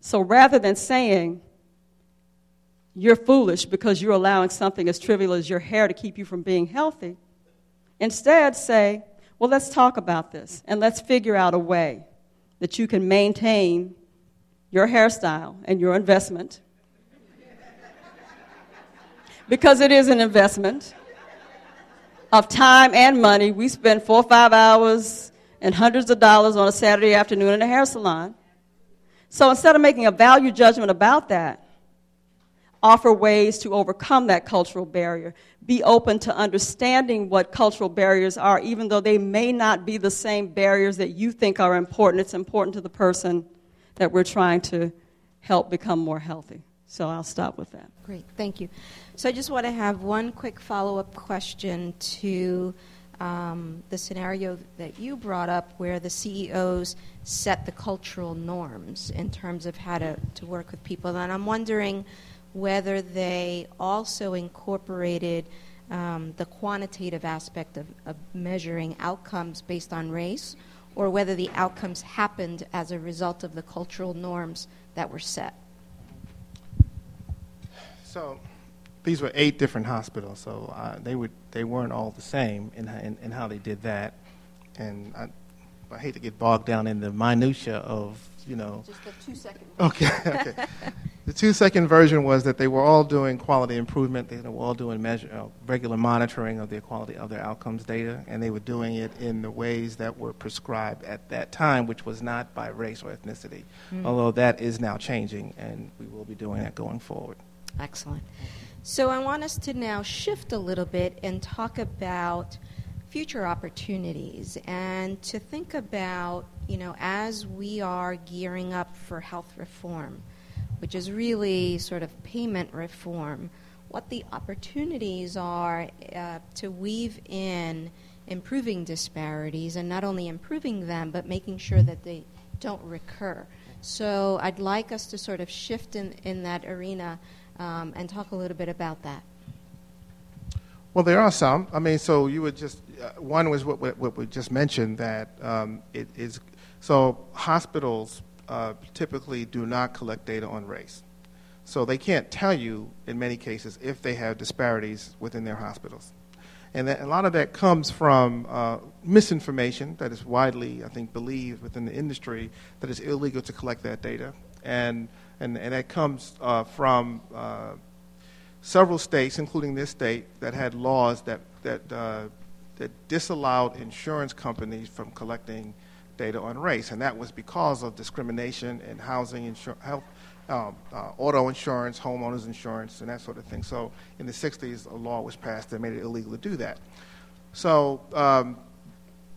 So rather than saying, you're foolish because you're allowing something as trivial as your hair to keep you from being healthy, instead say, well, let's talk about this and let's figure out a way that you can maintain your hairstyle and your investment. because it is an investment of time and money. We spend four or five hours and hundreds of dollars on a Saturday afternoon in a hair salon. So instead of making a value judgment about that, offer ways to overcome that cultural barrier. Be open to understanding what cultural barriers are, even though they may not be the same barriers that you think are important. It's important to the person that we're trying to help become more healthy. So I'll stop with that. Great, thank you. So I just want to have one quick follow up question to um, the scenario that you brought up where the CEOs set the cultural norms in terms of how to, to work with people. And I'm wondering whether they also incorporated um, the quantitative aspect of, of measuring outcomes based on race or whether the outcomes happened as a result of the cultural norms that were set. So these were eight different hospitals, so uh, they would they weren't all the same in, in, in how they did that, and I, I hate to get bogged down in the minutia of you know. Just the two second. Okay, okay. The two second version was that they were all doing quality improvement. They were all doing measure, uh, regular monitoring of the quality of their outcomes data, and they were doing it in the ways that were prescribed at that time, which was not by race or ethnicity. Mm. Although that is now changing, and we will be doing that going forward. Excellent. So I want us to now shift a little bit and talk about future opportunities and to think about, you know, as we are gearing up for health reform, which is really sort of payment reform, what the opportunities are uh, to weave in improving disparities and not only improving them, but making sure that they don't recur. So I'd like us to sort of shift in, in that arena um, and talk a little bit about that. Well, there are some. I mean, so you would just uh, one was what, what, what, we just mentioned that um, it is so hospitals uh, typically do not collect data on race, so they can't tell you in many cases if they have disparities within their hospitals, and that, a lot of that comes from uh, misinformation that is widely, I think, believed within the industry that it's illegal to collect that data, and and, and that comes uh, from uh, several states, including this state, that had laws that, that, uh, that disallowed insurance companies from collecting data on race, and that was because of discrimination in housing, insur- health, um, uh, auto insurance, homeowners insurance, and that sort of thing. So in the 60s, a law was passed that made it illegal to do that. So um,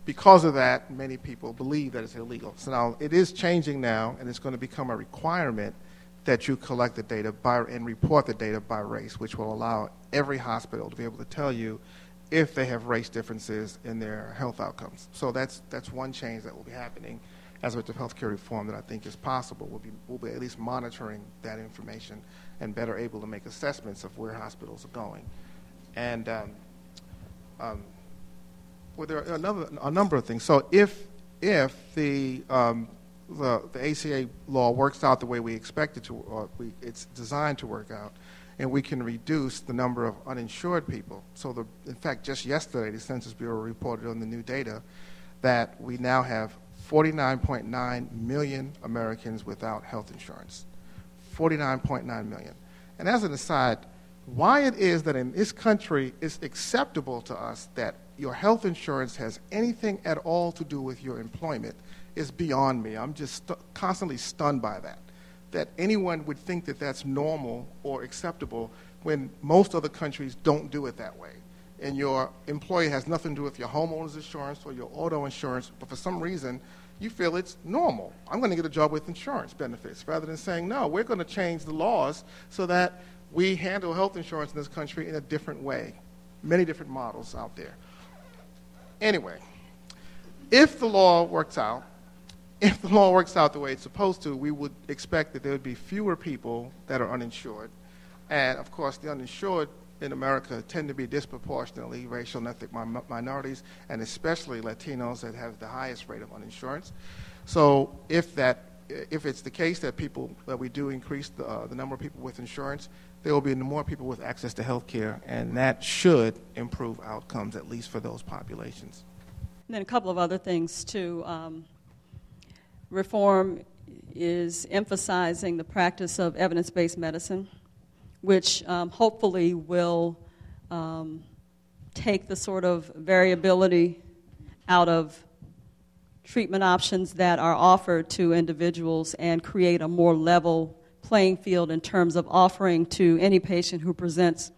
because of that, many people believe that it's illegal. So now it is changing now, and it's going to become a requirement that you collect the data by, and report the data by race, which will allow every hospital to be able to tell you if they have race differences in their health outcomes. So that's, that's one change that will be happening as with the healthcare reform that I think is possible. We'll be, we'll be at least monitoring that information and better able to make assessments of where hospitals are going. And um, um, well, there are another, a number of things. So if, if the um, the, the ACA law works out the way we expect it to, or we, it's designed to work out, and we can reduce the number of uninsured people. So, the, in fact, just yesterday, the Census Bureau reported on the new data that we now have 49.9 million Americans without health insurance. 49.9 million. And as an aside, why it is that in this country it's acceptable to us that your health insurance has anything at all to do with your employment is beyond me. I'm just st- constantly stunned by that. That anyone would think that that's normal or acceptable when most other countries don't do it that way. And your employer has nothing to do with your homeowner's insurance or your auto insurance, but for some reason, you feel it's normal. I'm going to get a job with insurance benefits rather than saying, no, we're going to change the laws so that we handle health insurance in this country in a different way. Many different models out there. Anyway, if the law works out, if the law works out the way it's supposed to, we would expect that there would be fewer people that are uninsured. And of course, the uninsured in America tend to be disproportionately racial and ethnic mi- minorities, and especially Latinos that have the highest rate of uninsurance. So, if that, if it's the case that people that we do increase the, uh, the number of people with insurance, there will be more people with access to health care, and that should improve outcomes at least for those populations. And then a couple of other things too. Um, reform is emphasizing the practice of evidence based medicine, which um, hopefully will um, take the sort of variability out of treatment options that are offered to individuals and create a more level playing field in terms of offering to any patient who presents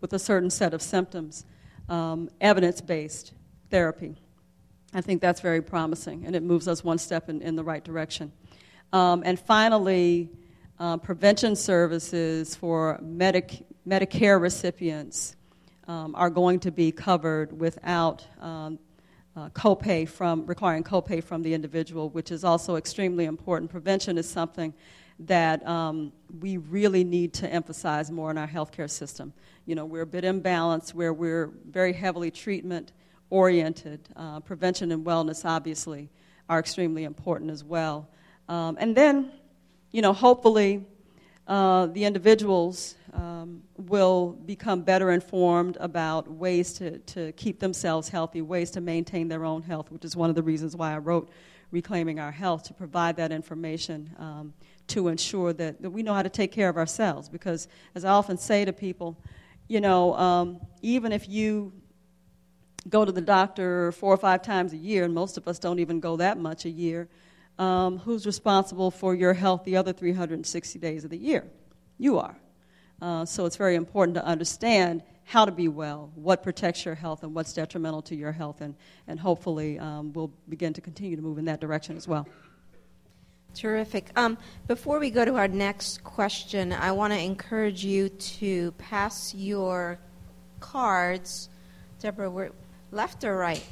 with a certain set of symptoms um, evidence based therapy. I think that's very promising, and it moves us one step in, in the right direction. Um, and finally, uh, prevention services for Medic- Medicare recipients um, are going to be covered without um, uh, copay from requiring copay from the individual, which is also extremely important. Prevention is something that um, we really need to emphasize more in our healthcare system. You know, we're a bit imbalanced where we're very heavily treatment oriented. Uh, prevention and wellness, obviously, are extremely important as well. Um, and then, you know, hopefully, uh, the individuals um, will become better informed about ways to, to keep themselves healthy, ways to maintain their own health, which is one of the reasons why I wrote Reclaiming Our Health, to provide that information um, to ensure that, that we know how to take care of ourselves. Because, as I often say to people, you know, um, even if you go to the doctor four or five times a year, and most of us don't even go that much a year, um, who's responsible for your health the other 360 days of the year? You are. Uh, so it's very important to understand how to be well, what protects your health, and what's detrimental to your health, and, and hopefully um, we'll begin to continue to move in that direction as well. Terrific. Um, before we go to our next question, I want to encourage you to pass your cards. Deborah, left or right?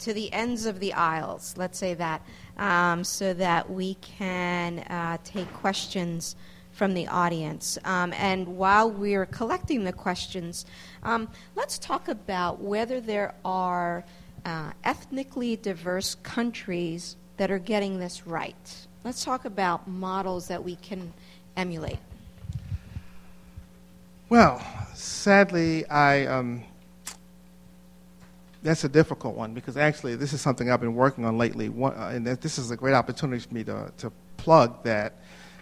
To the ends of the aisles, let's say that, um, so that we can uh, take questions from the audience. Um, and while we're collecting the questions, um, let's talk about whether there are uh, ethnically diverse countries that are getting this right. Let's talk about models that we can emulate. Well, sadly, I. Um, that's a difficult one because actually this is something I've been working on lately, uh, and this is a great opportunity for me to, to plug that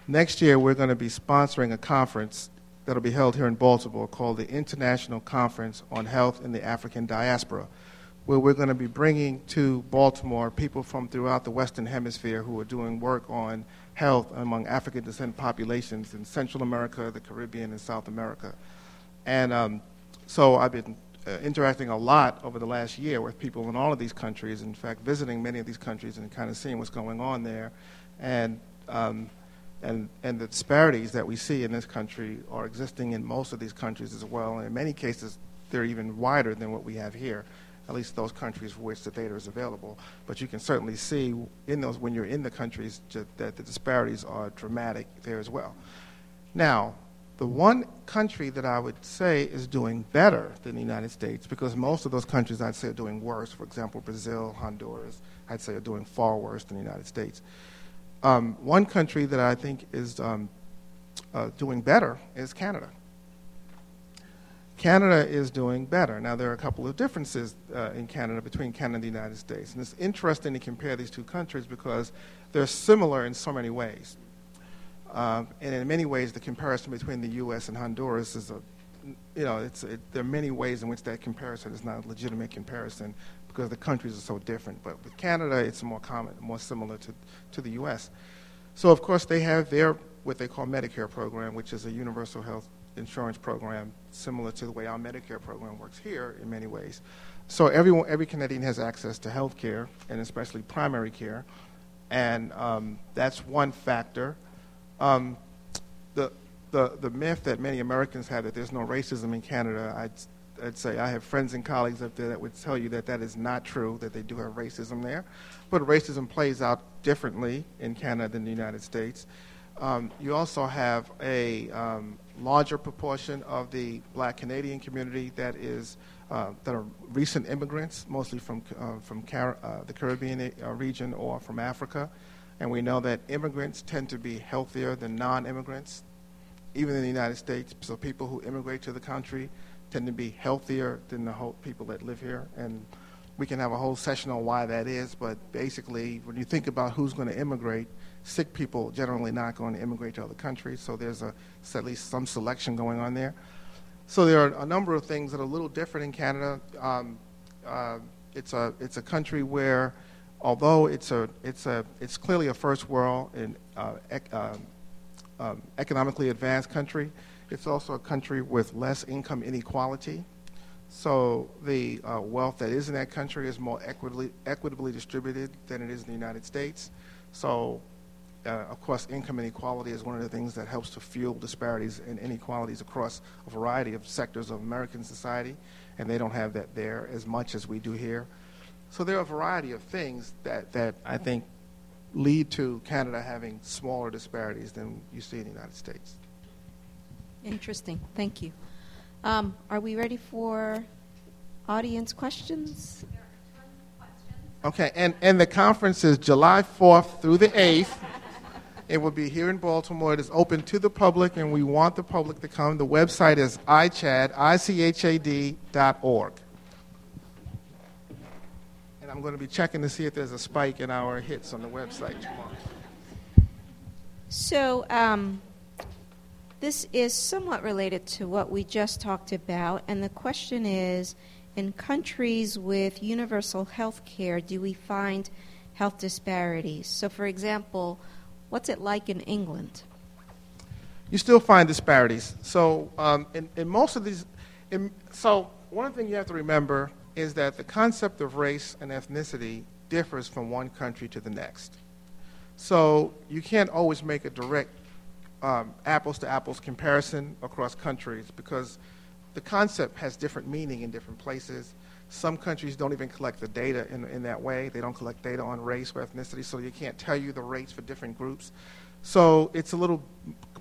Next year, we're going to be sponsoring a conference that'll be held here in Baltimore called the International Conference on Health in the African Diaspora, where we're going to be bringing to Baltimore people from throughout the Western Hemisphere who are doing work on health among African descent populations in Central America, the Caribbean, and South America. And um, so I've been uh, interacting a lot over the last year with people in all of these countries, in fact, visiting many of these countries and kind of seeing what's going on there. And um, and, and the disparities that we see in this country are existing in most of these countries as well. And in many cases, they're even wider than what we have here, at least those countries for which the data is available. But you can certainly see in those, when you're in the countries, that the disparities are dramatic there as well. Now, the one country that I would say is doing better than the United States, because most of those countries I'd say are doing worse, for example, Brazil, Honduras, I'd say are doing far worse than the United States um, one country that I think is um, uh, doing better is Canada. Canada is doing better. Now, there are a couple of differences uh, in Canada between Canada and the United States. And it's interesting to compare these two countries because they're similar in so many ways. Uh, and in many ways, the comparison between the U.S. and Honduras is a, you know, it's, it, there are many ways in which that comparison is not a legitimate comparison because the countries are so different. But with Canada, it's more common, more similar to, to the U.S. So, of course, they have their what they call Medicare program, which is a universal health insurance program similar to the way our Medicare program works here in many ways. So everyone, every Canadian has access to health care, and especially primary care, and um, that's one factor. Um, the, the, the myth that many Americans have that there's no racism in Canada, I'd I'd say I have friends and colleagues up there that would tell you that that is not true, that they do have racism there. But racism plays out differently in Canada than the United States. Um, you also have a um, larger proportion of the black Canadian community that is uh, that are recent immigrants, mostly from uh, from Car- uh, the Caribbean uh, region or from Africa, and we know that immigrants tend to be healthier than non-immigrants, even in the United States. So people who immigrate to the country tend to be healthier than the whole people that live here. And we can have a whole session on why that is, but basically, when you think about who's going to immigrate, sick people generally not going to immigrate to other countries, so there's a, at least some selection going on there. So there are a number of things that are a little different in Canada. Um, uh, it's a it's a country where, although it's a it's a it's clearly a first world and uh, ec- uh, um, economically advanced country, it's also a country with less income inequality. So the uh, wealth that is in that country is more equitably, equitably distributed than it is in the United States. So, uh, of course, income inequality is one of the things that helps to fuel disparities and inequalities across a variety of sectors of American society, and they don't have that there as much as we do here. So there are a variety of things that, that I think lead to Canada having smaller disparities than you see in the United States. Interesting. Thank you. Um, are we ready for audience questions? Okay, and, and the conference is July 4th through the 8th. It will be here in Baltimore. It is open to the public, and we want the public to come. The website is ichad, I-C-H-A-D dot org. And I'm going to be checking to see if there's a spike in our hits on the website tomorrow. So, um, this is somewhat related to what we just talked about, and the question is in countries with universal health care, do we find health disparities? So, for example, what's it like in England? You still find disparities. So, um, in, in, most of these, in, so one thing you have to remember is that the concept of race and ethnicity differs from one country to the next. So you can't always make a direct um, apples to apples comparison across countries because the concept has different meaning in different places. Some countries don't even collect the data in, in that way. They don't collect data on race or ethnicity, so you can't tell you the rates for different groups. So it's a little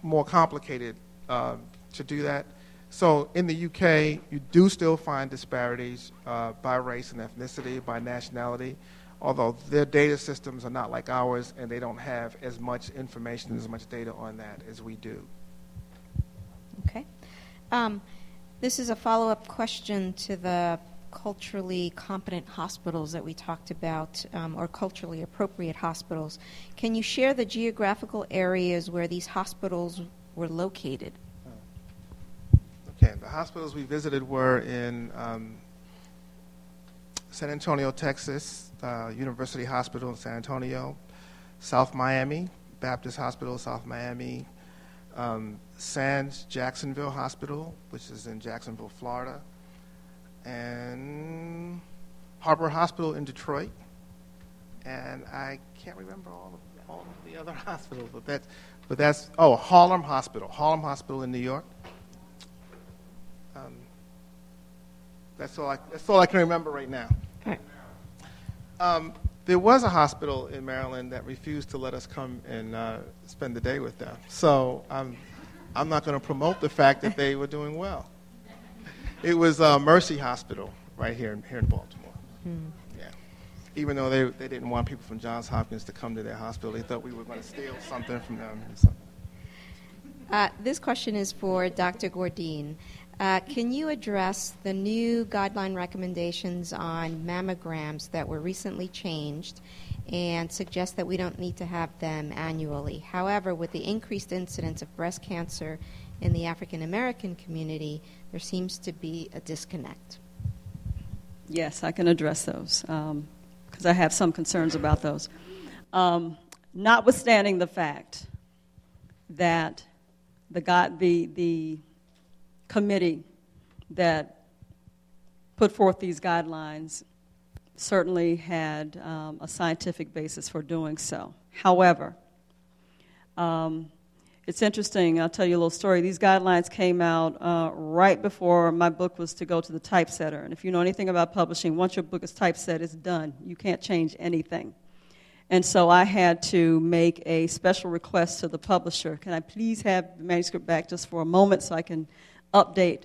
more complicated uh, to do that. So in the UK, you do still find disparities uh, by race and ethnicity, by nationality, although their data systems are not like ours and they don't have as much information, as much data on that as we do. Okay. Um, this is a follow up question to the culturally competent hospitals that we talked about, um, or culturally appropriate hospitals. Can you share the geographical areas where these hospitals were located? Okay, the hospitals we visited were in um, San Antonio, Texas, uh, University Hospital in San Antonio, South Miami, Baptist Hospital, South Miami, um, Shands Jacksonville Hospital, which is in Jacksonville, Florida, and Harper Hospital in Detroit. And I can't remember all of, all of the other hospitals, but that's, but that's, oh, Harlem Hospital, Harlem Hospital in New York. Um, that's, all I, that's all I can remember right now. Um, there was a hospital in Maryland that refused to let us come and uh, spend the day with them. So I'm, I'm not going to promote the fact that they were doing well. It was uh, Mercy Hospital right here in, here in Baltimore. Hmm. Yeah. Even though they, they didn't want people from Johns Hopkins to come to their hospital, they thought we were going to steal something from them. Uh, this question is for Dr. Gourdine. Uh, can you address the new guideline recommendations on mammograms that were recently changed and suggest that we don't need to have them annually? However, with the increased incidence of breast cancer in the African American community, there seems to be a disconnect. Yes, I can address those because um, I have some concerns about those. Um, notwithstanding the fact that the, God, the, the committee that put forth these guidelines certainly had um, a scientific basis for doing so. However, um, it's interesting. I'll tell you a little story. These guidelines came out uh, right before my book was to go to the typesetter. And if you know anything about publishing, once your book is typeset, it's done. You can't change anything. And so I had to make a special request to the publisher. Can I please have the manuscript back just for a moment so I can update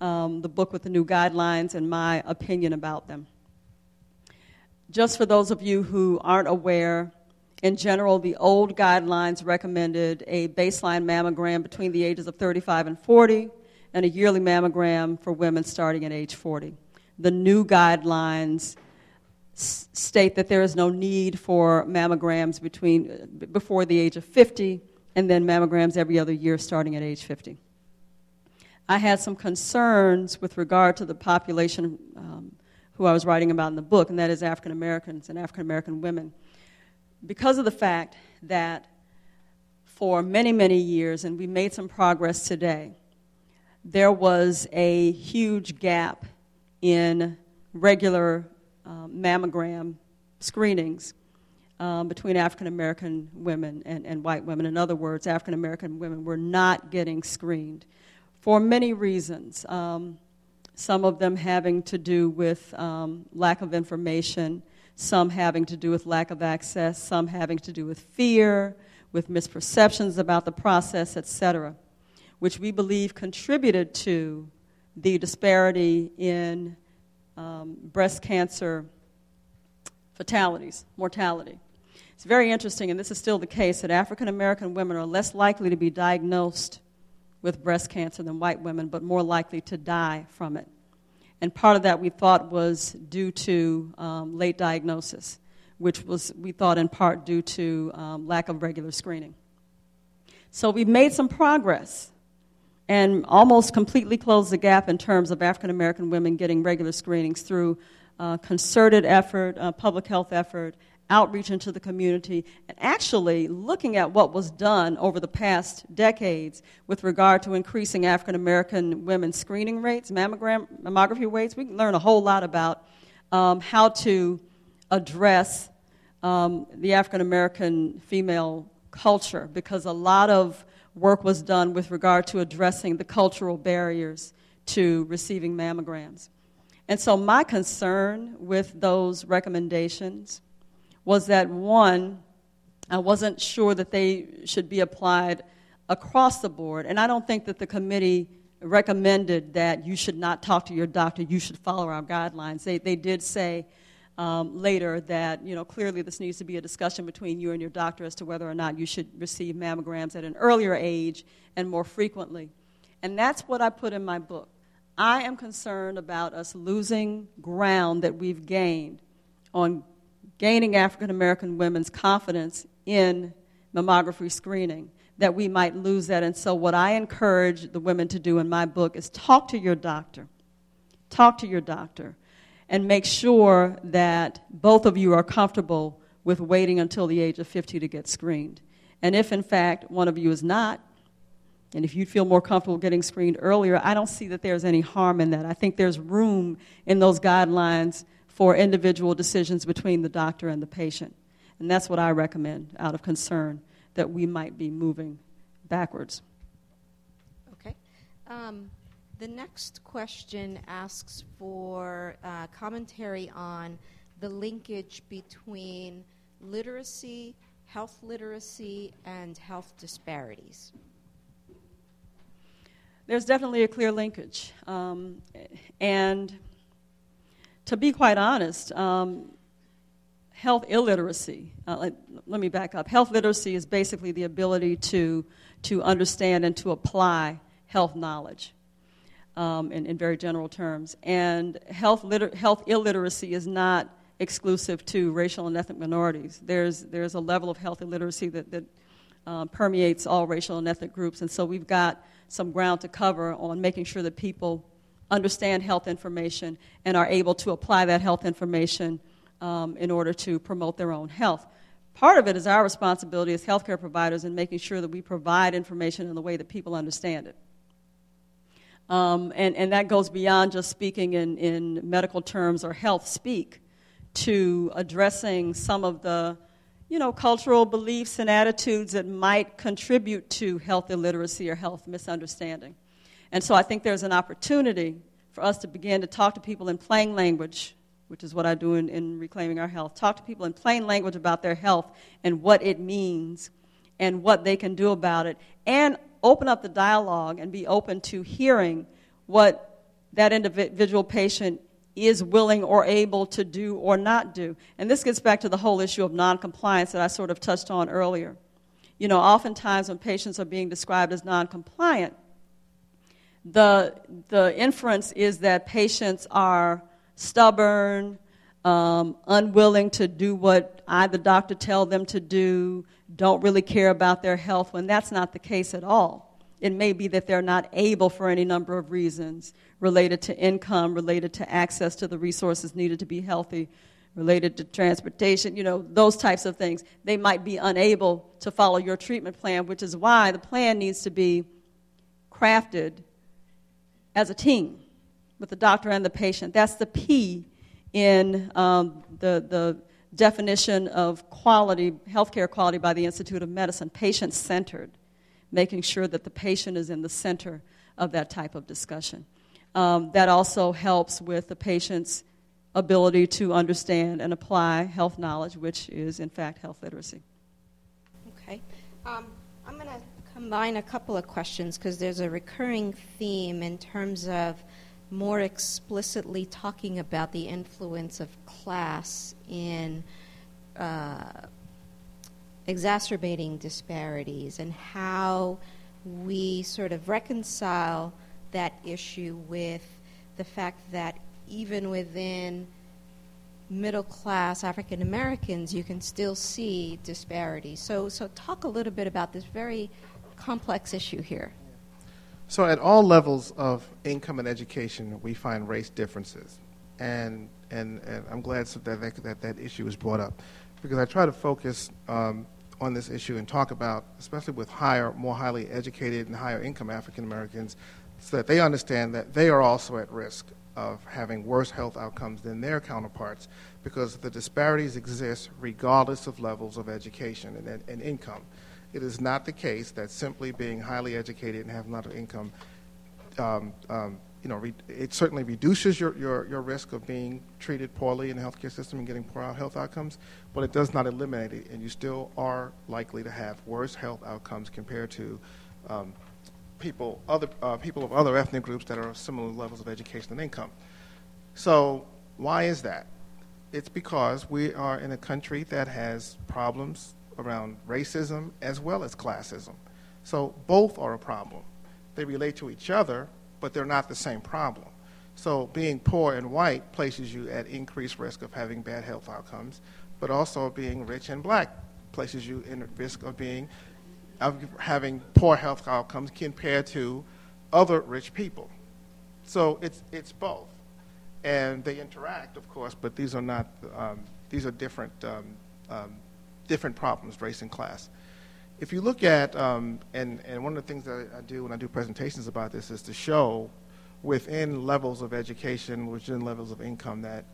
um, the book with the new guidelines and my opinion about them. Just for those of you who aren't aware, in general, the old guidelines recommended a baseline mammogram between the ages of 35 and 40 and a yearly mammogram for women starting at age 40. The new guidelines s- state that there is no need for mammograms between, before the age of 50 and then mammograms every other year starting at age 50. I had some concerns with regard to the population um, who I was writing about in the book, and that is African Americans and African American women. Because of the fact that for many, many years, and we made some progress today, there was a huge gap in regular um, mammogram screenings um, between African American women and, and white women. In other words, African American women were not getting screened for many reasons. Um, some of them having to do with um, lack of information, some having to do with lack of access, some having to do with fear, with misperceptions about the process, etc., which we believe contributed to the disparity in um, breast cancer fatalities, mortality. It's very interesting, and this is still the case, that African American women are less likely to be diagnosed with breast cancer than white women, but more likely to die from it. And part of that we thought was due to um, late diagnosis, which was, we thought, in part due to um, lack of regular screening. So we've made some progress and almost completely closed the gap in terms of African American women getting regular screenings through uh, concerted effort, uh, public health effort, outreach into the community, and actually looking at what was done over the past decades with regard to increasing African American women's screening rates, mammogram, mammography rates, we can learn a whole lot about um, how to address um, the African American female culture because a lot of work was done with regard to addressing the cultural barriers to receiving mammograms. And so, my concern with those recommendations was that one, I wasn't sure that they should be applied across the board. And I don't think that the committee recommended that you should not talk to your doctor, you should follow our guidelines. They, they did say um, later that, you know, clearly this needs to be a discussion between you and your doctor as to whether or not you should receive mammograms at an earlier age and more frequently. And that's what I put in my book. I am concerned about us losing ground that we've gained on gaining African American women's confidence in mammography screening, that we might lose that. And so, what I encourage the women to do in my book is talk to your doctor. Talk to your doctor and make sure that both of you are comfortable with waiting until the age of 50 to get screened. And if, in fact, one of you is not, and if you feel more comfortable getting screened earlier, I don't see that there's any harm in that. I think there's room in those guidelines for individual decisions between the doctor and the patient. And that's what I recommend out of concern that we might be moving backwards. Okay. Um, the next question asks for uh, commentary on the linkage between literacy, health literacy, and health disparities. There's definitely a clear linkage. Um, and to be quite honest, um, health illiteracy, uh, let, let, me back up. Health literacy is basically the ability to, to understand and to apply health knowledge um, in, in very general terms. And health, liter- health illiteracy is not exclusive to racial and ethnic minorities. There's, there's a level of health illiteracy that, that uh, permeates all racial and ethnic groups. And so we've got some ground to cover on making sure that people understand health information and are able to apply that health information um, in order to promote their own health. Part of it is our responsibility as healthcare providers in making sure that we provide information in the way that people understand it. Um, and, and that goes beyond just speaking in, in medical terms or health speak to addressing some of the you know, cultural beliefs and attitudes that might contribute to health illiteracy or health misunderstanding. And so I think there's an opportunity for us to begin to talk to people in plain language, which is what I do in, in Reclaiming Our Health. Talk to people in plain language about their health and what it means and what they can do about it, and open up the dialogue and be open to hearing what that individual patient is willing or able to do or not do. And this gets back to the whole issue of noncompliance that I sort of touched on earlier. You know, oftentimes when patients are being described as noncompliant, the, the inference is that patients are stubborn, um, unwilling to do what I, the doctor, tell them to do, don't really care about their health, when that's not the case at all. It may be that they're not able for any number of reasons related to income, related to access to the resources needed to be healthy, related to transportation, you know, those types of things. They might be unable to follow your treatment plan, which is why the plan needs to be crafted as a team. with the doctor and the patient. That's the P in um, the, the definition of quality, healthcare quality by the Institute of Medicine, patient centered, making sure that the patient is in the center of that type of discussion. Um, that also helps with the patient's ability to understand and apply health knowledge, which is, in fact, health literacy. Okay. Um, I'm going to combine a couple of questions because there's a recurring theme in terms of more explicitly talking about the influence of class in uh, exacerbating disparities and how we sort of reconcile that issue with the fact that even within middle class African Americans, you can still see disparities. So, so talk a little bit about this very complex issue here. So, at all levels of income and education, we find race differences. And, and, and I'm glad that that, that that issue was brought up because I try to focus um, on this issue and talk about, especially with higher, more highly educated and higher income African Americans, so that they understand that they are also at risk of having worse health outcomes than their counterparts because the disparities exist regardless of levels of education and, and income. It is not the case that simply being highly educated and having a lot of income, um, um, you know, re- it certainly reduces your, your, your risk of being treated poorly in the healthcare system and getting poor health outcomes, but it does not eliminate it, and you still are likely to have worse health outcomes compared to um, people, other, uh, people of other ethnic groups that are similar levels of education and income. So, why is that? It's because we are in a country that has problems around racism as well as classism. So, both are a problem. They relate to each other, but they're not the same problem. So, being poor and white places you at increased risk of having bad health outcomes, but also being rich and black places you in risk of being of having poor health outcomes compared to other rich people. So it's, it's both. And they interact, of course, but these are not, um, these are different, um, um, different problems, race and class. If you look at, um, and, and one of the things that I do when I do presentations about this is to show within levels of education, within levels of income, that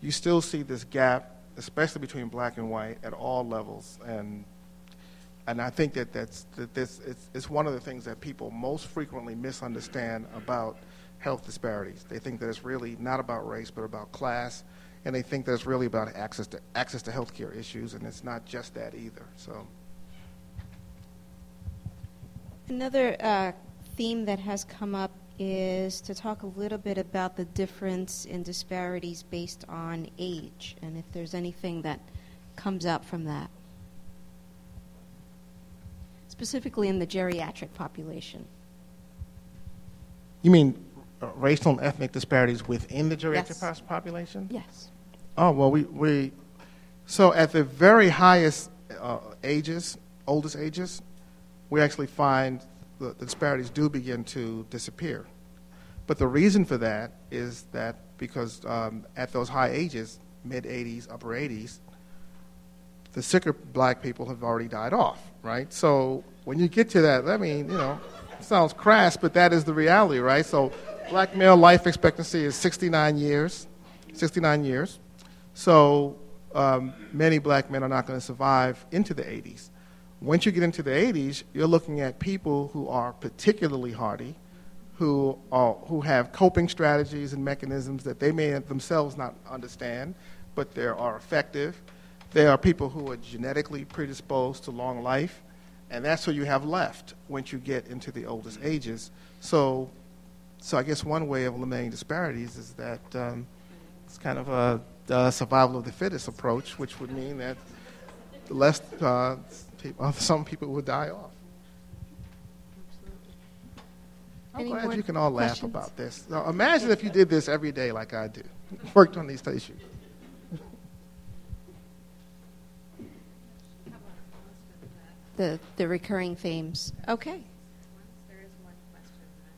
you still see this gap, especially between black and white, at all levels. And and I think that that's that this it's, it's one of the things that people most frequently misunderstand about health disparities. They think that it's really not about race but about class, and they think that it's really about access to access to health care issues, and it's not just that either. So another uh, theme that has come up is to talk a little bit about the difference in disparities based on age, and if there's anything that comes up from that specifically in the geriatric population. You mean racial and ethnic disparities within the geriatric yes. population? Yes. Oh, well, we, we so at the very highest uh, ages, oldest ages, we actually find the, the disparities do begin to disappear. But the reason for that is that because um, at those high ages, mid 80s, upper 80s, the sicker black people have already died off, right? So when you get to that, I mean, you know, it sounds crass, but that is the reality, right? So black male life expectancy is 69 years, 69 years. So um, many black men are not going to survive into the 80s. Once you get into the 80s, you're looking at people who are particularly hardy, who, are, who have coping strategies and mechanisms that they may themselves not understand, but they are effective there are people who are genetically predisposed to long life, and that's what you have left once you get into the oldest ages. So, so I guess one way of eliminating disparities is that um, it's kind of a, a, survival of the fittest approach, which would mean that less uh, people, some people would die off. I'm Any glad you can all questions? laugh about this. Now, imagine if you did this every day like I do, worked on these issues. the, the recurring themes. Okay. There is one question that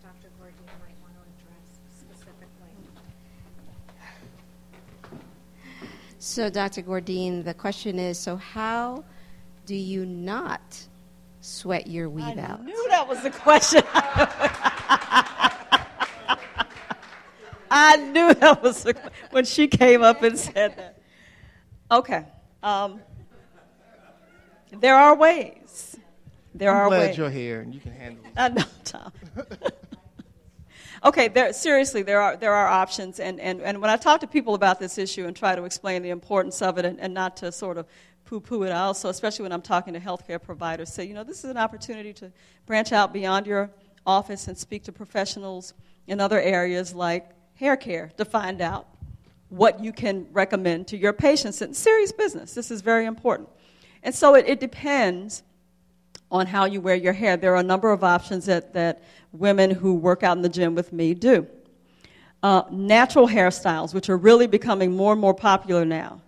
Dr. Gourdine might want to address specifically. So, Dr. Gourdine, the question is so, how do you not sweat your weave I out? I knew that was the question. I knew that was a, when she came up and said that. Okay. Um, there are ways. There I'm are glad ways. you're here and you can handle it. I know, Tom. okay, there, seriously, there are, there are options. And, and, and when I talk to people about this issue and try to explain the importance of it and, and not to sort of poo poo it, I also, especially when I'm talking to healthcare providers, say, you know, this is an opportunity to branch out beyond your office and speak to professionals in other areas like hair care to find out what you can recommend to your patients. It's serious business. This is very important. And so it, it depends on how you wear your hair. There are a number of options that, that women who work out in the gym with me do. Uh, natural hairstyles, which are really becoming more and more popular now,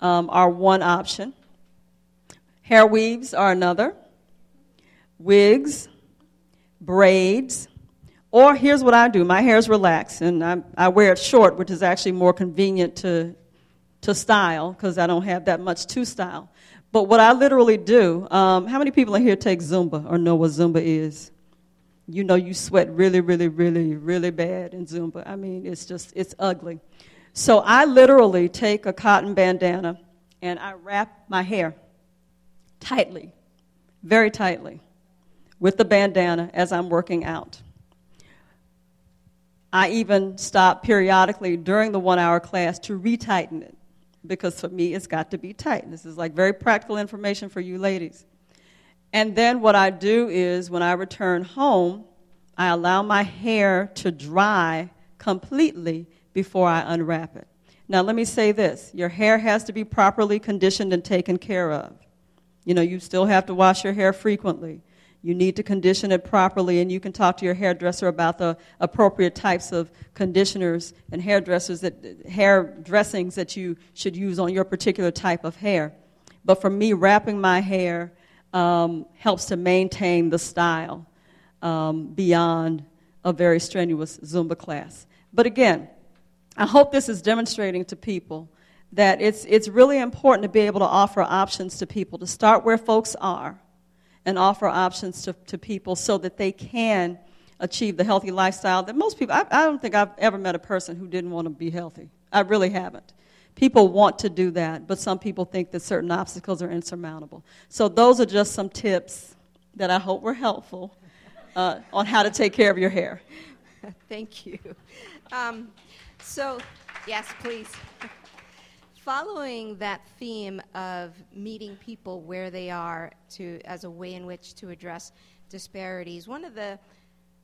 um, are one option. Hair weaves are another. Wigs, braids, or here's what I do my hair is relaxed, and I, I wear it short, which is actually more convenient to, to style because I don't have that much to style. But what I literally do, um, how many people in here take Zumba or know what Zumba is? You know you sweat really, really, really, really bad in Zumba. I mean, it's just, it's ugly. So I literally take a cotton bandana and I wrap my hair tightly, very tightly, with the bandana as I'm working out. I even stop periodically during the one hour class to retighten it because for me it's got to be tight. This is like very practical information for you ladies. And then what I do is when I return home, I allow my hair to dry completely before I unwrap it. Now, let me say this your hair has to be properly conditioned and taken care of. You know, you still have to wash your hair frequently. You need to condition it properly, and you can talk to your hairdresser about the appropriate types of conditioners and hairdressers that hair dressings that you should use on your particular type of hair. But for me, wrapping my hair um, helps to maintain the style um, beyond a very strenuous Zumba class. But again, I hope this is demonstrating to people that it's, it's really important to be able to offer options to people, to start where folks are and offer options to, to people so that they can achieve the healthy lifestyle that most people, I, I don't think I've ever met a person who didn't want to be healthy. I really haven't. People want to do that, but some people think that certain obstacles are insurmountable. So, those are just some tips that I hope were helpful uh, on how to take care of your hair. Thank you. Um, so, yes, please. Following that theme of meeting people where they are to, as a way in which to address disparities, one of the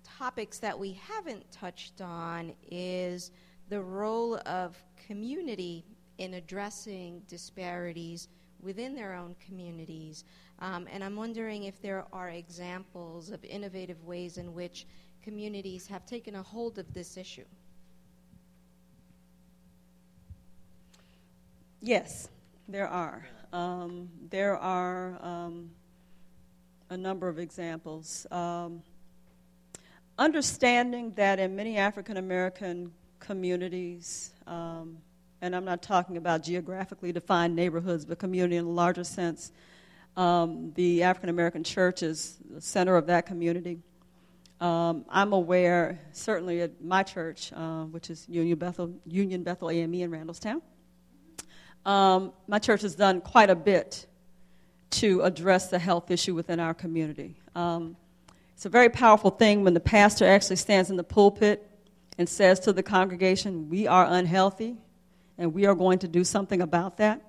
topics that we haven't touched on is the role of community in addressing disparities within their own communities. Um, and I'm wondering if there are examples of innovative ways in which communities have taken a hold of this issue. Yes, there are. Um, there are um, a number of examples. Um, understanding that in many African American communities, um, and I'm not talking about geographically defined neighborhoods, but community in a larger sense, um, the African American church is the center of that community. Um, I'm aware, certainly at my church, uh, which is Union Bethel, Union Bethel AME in Randallstown, um, my church has done quite a bit to address the health issue within our community. Um, it's a very powerful thing when the pastor actually stands in the pulpit and says to the congregation, We are unhealthy and we are going to do something about that.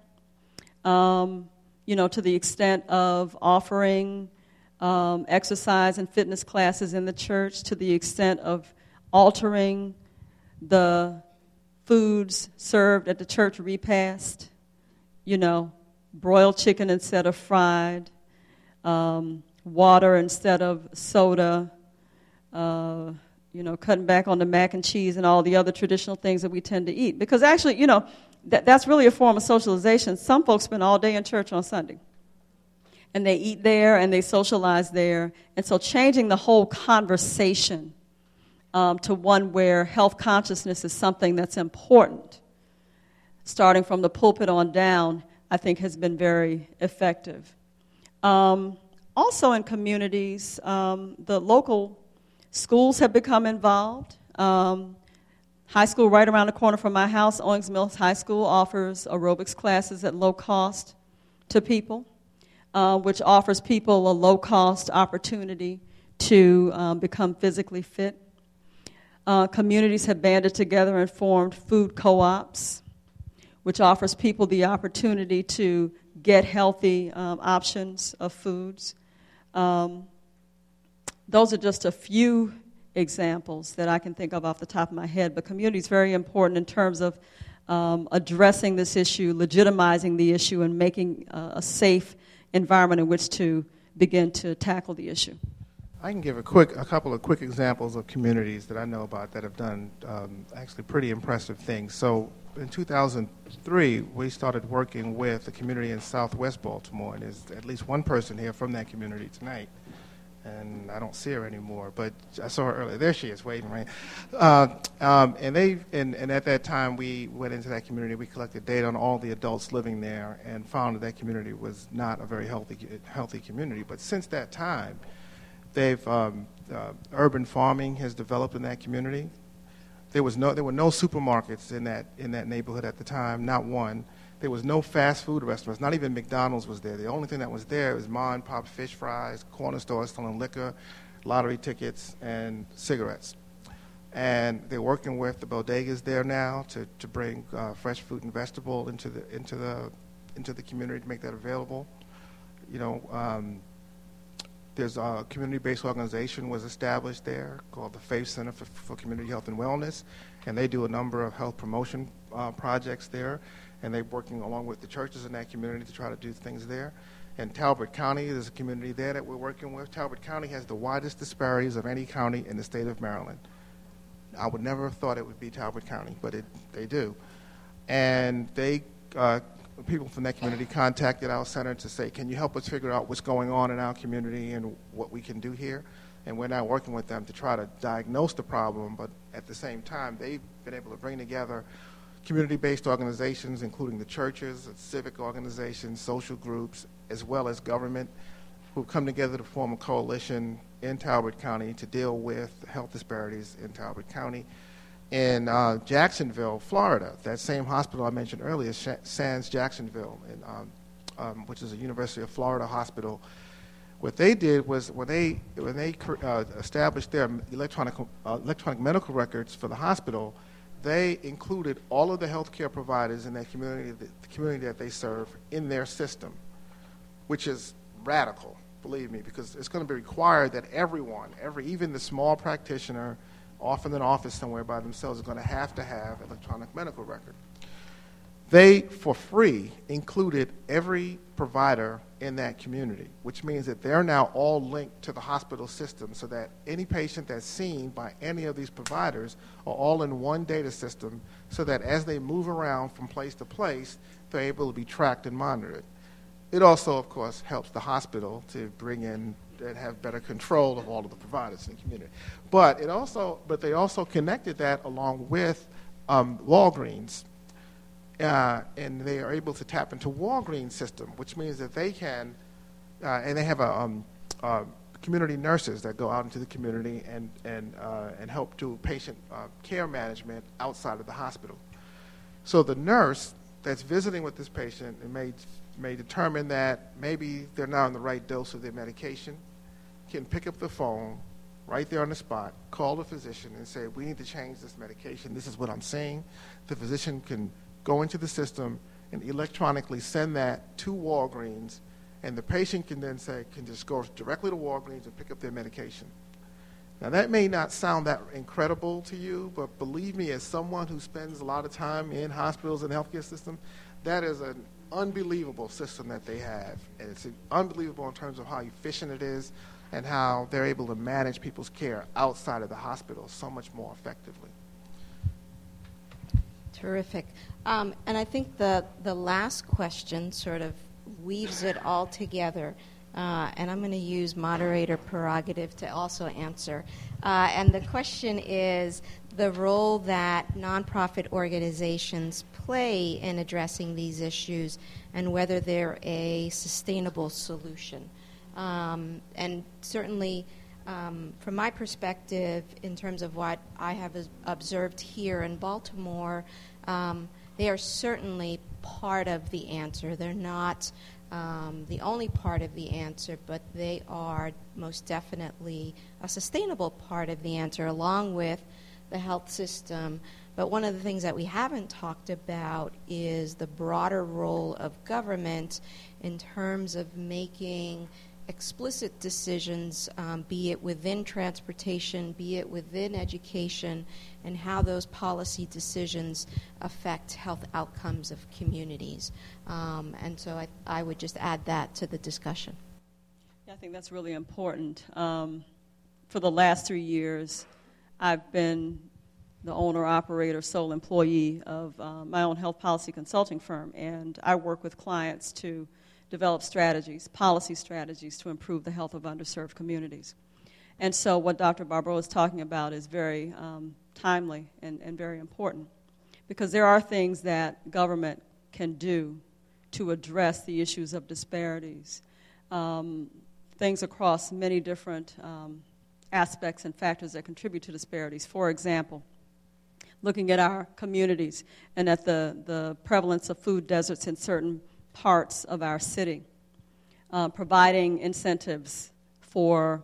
Um, you know, to the extent of offering um, exercise and fitness classes in the church, to the extent of altering the foods served at the church repast, you know, broiled chicken instead of fried, um, water instead of soda, uh, you know, cutting back on the mac and cheese and all the other traditional things that we tend to eat. Because actually, you know, that, that's really a form of socialization. Some folks spend all day in church on Sunday. And they eat there and they socialize there. And so changing the whole conversation um, to one where health consciousness is something that's important, starting from the pulpit on down, I think has been very effective. Um, also, in communities, um, the local schools have become involved. Um, high school right around the corner from my house, Owings Mills High School, offers aerobics classes at low cost to people, uh, which offers people a low cost opportunity to um, become physically fit. Uh, communities have banded together and formed food co ops, which offers people the opportunity to get healthy um, options of foods. Um, those are just a few examples that I can think of off the top of my head, but community is very important in terms of um, addressing this issue, legitimizing the issue, and making uh, a safe environment in which to begin to tackle the issue. I can give a quick, a couple of quick examples of communities that I know about that have done um, actually pretty impressive things. So in 2003, we started working with a community in Southwest Baltimore, and there's at least one person here from that community tonight. And I don't see her anymore, but I saw her earlier. There she is, waiting right. Uh, um, and they, and, and at that time, we went into that community. We collected data on all the adults living there, and found that that community was not a very healthy, healthy community. But since that time, They've um, uh, urban farming has developed in that community. There was no there were no supermarkets in that in that neighborhood at the time, not one. There was no fast food restaurants. Not even McDonald's was there. The only thing that was there was mom and pop fish fries, corner stores selling liquor, lottery tickets, and cigarettes. And they're working with the bodegas there now to, to bring uh, fresh fruit and vegetable into the into the into the community to make that available. You know. Um, there's a community-based organization was established there called the Faith Center for, for Community Health and Wellness, and they do a number of health promotion uh, projects there, and they're working along with the churches in that community to try to do things there. In Talbot County, there's a community there that we're working with. Talbot County has the widest disparities of any county in the state of Maryland. I would never have thought it would be Talbot County, but it, they do. And they uh, people from that community contacted our center to say, can you help us figure out what's going on in our community and what we can do here? And we're now working with them to try to diagnose the problem, but at the same time, they've been able to bring together community-based organizations, including the churches, civic organizations, social groups, as well as government, who've come together to form a coalition in Talbot County to deal with health disparities in Talbot County in uh, Jacksonville, Florida. That same hospital I mentioned earlier, Shands Jacksonville, in, um, um, which is a University of Florida hospital. What they did was when they when they uh, established their electronic uh, electronic medical records for the hospital, they included all of the healthcare providers in that community, the community that they serve, in their system, which is radical, believe me, because it's going to be required that everyone, every even the small practitioner off in an office somewhere by themselves, are going to have to have electronic medical record. They, for free, included every provider in that community, which means that they're now all linked to the hospital system so that any patient that's seen by any of these providers are all in one data system so that as they move around from place to place, they're able to be tracked and monitored. It also, of course, helps the hospital to bring in and have better control of all of the providers in the community. But it also, but they also connected that along with um, Walgreens, uh, and they are able to tap into Walgreens system, which means that they can, uh, and they have a um, uh, community nurses that go out into the community and and uh, and help do patient uh, care management outside of the hospital. So the nurse that's visiting with this patient and may may determine that maybe they're not on the right dose of their medication, can pick up the phone right there on the spot, call the physician and say, we need to change this medication. This is what I'm seeing. The physician can go into the system and electronically send that to Walgreens, and the patient can then say, can just go directly to Walgreens and pick up their medication. Now, that may not sound that incredible to you, but believe me, as someone who spends a lot of time in hospitals and healthcare systems, that is an unbelievable system that they have. And it's unbelievable in terms of how efficient it is and how they're able to manage people's care outside of the hospital so much more effectively. Terrific. Um, and I think the, the last question sort of weaves it all together. Uh, and I'm going to use moderator prerogative to also answer. Uh, and the question is the role that nonprofit organizations play in addressing these issues and whether they're a sustainable solution. Um, and certainly, um, from my perspective, in terms of what I have observed here in Baltimore, um, they are certainly part of the answer. They're not um, the only part of the answer, but they are most definitely a sustainable part of the answer, along with the health system. But one of the things that we haven't talked about is the broader role of government in terms of making explicit decisions, um, be it within transportation, be it within education, and how those policy decisions affect health outcomes of communities. Um, and so I, I would just add that to the discussion. Yeah, I think that's really important. Um, for the last three years, I've been the owner, operator, sole employee of uh, my own health policy consulting firm, and I work with clients to develop strategies, policy strategies to improve the health of underserved communities. And so, what Dr. Barbot is talking about is very um, timely and, and very important because there are things that government can do to address the issues of disparities, um, things across many different um, aspects and factors that contribute to disparities. For example, looking at our communities and at the, the prevalence of food deserts in certain parts of our city, uh, providing incentives for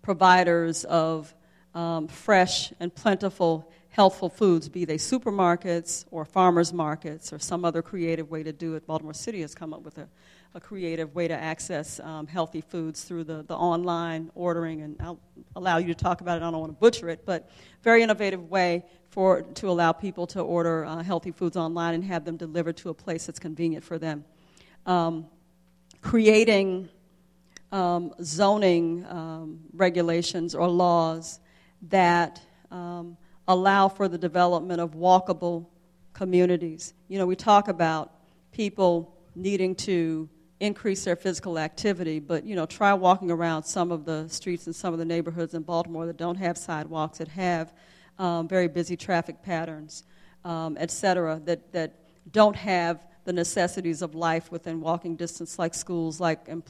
providers of um, fresh and plentiful, healthful foods, be they supermarkets or farmers markets or some other creative way to do it. Baltimore City has come up with a, a creative way to access um, healthy foods through the, the online ordering, and I'll allow you to talk about it. I don't want to butcher it, but very innovative way for to allow people to order uh, healthy foods online and have them delivered to a place that's convenient for them. Um, creating um, zoning um, regulations or laws that um, allow for the development of walkable communities. You know, we talk about people needing to increase their physical activity, but you know, try walking around some of the streets in some of the neighborhoods in Baltimore that don't have sidewalks, that have um, very busy traffic patterns, um, et cetera, that, that don't have the necessities of life within walking distance, like schools, like em-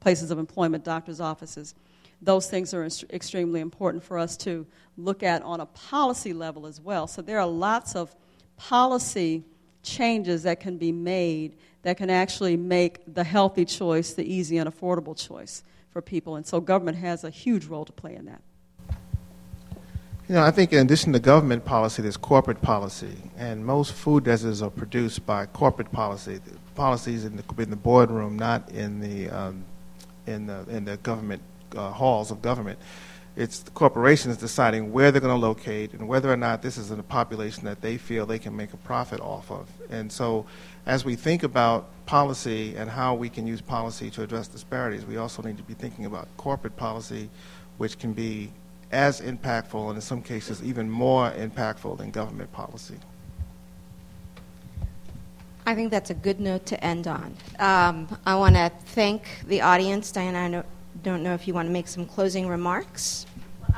places of employment, doctors' offices. Those things are extremely important for us to look at on a policy level as well. So there are lots of policy changes that can be made that can actually make the healthy choice the easy and affordable choice for people. And so government has a huge role to play in that. You know, I think in addition to government policy, there's corporate policy, and most food deserts are produced by corporate policy. The policies in the, in the boardroom, not in the um, in the in the government uh, halls of government. It's corporations deciding where they're going to locate and whether or not this is in a population that they feel they can make a profit off of. And so, as we think about policy and how we can use policy to address disparities, we also need to be thinking about corporate policy, which can be as impactful and in some cases even more impactful than government policy. I think that's a good note to end on. Um, I want to thank the audience. Diana, I don't know if you want to make some closing remarks. Well,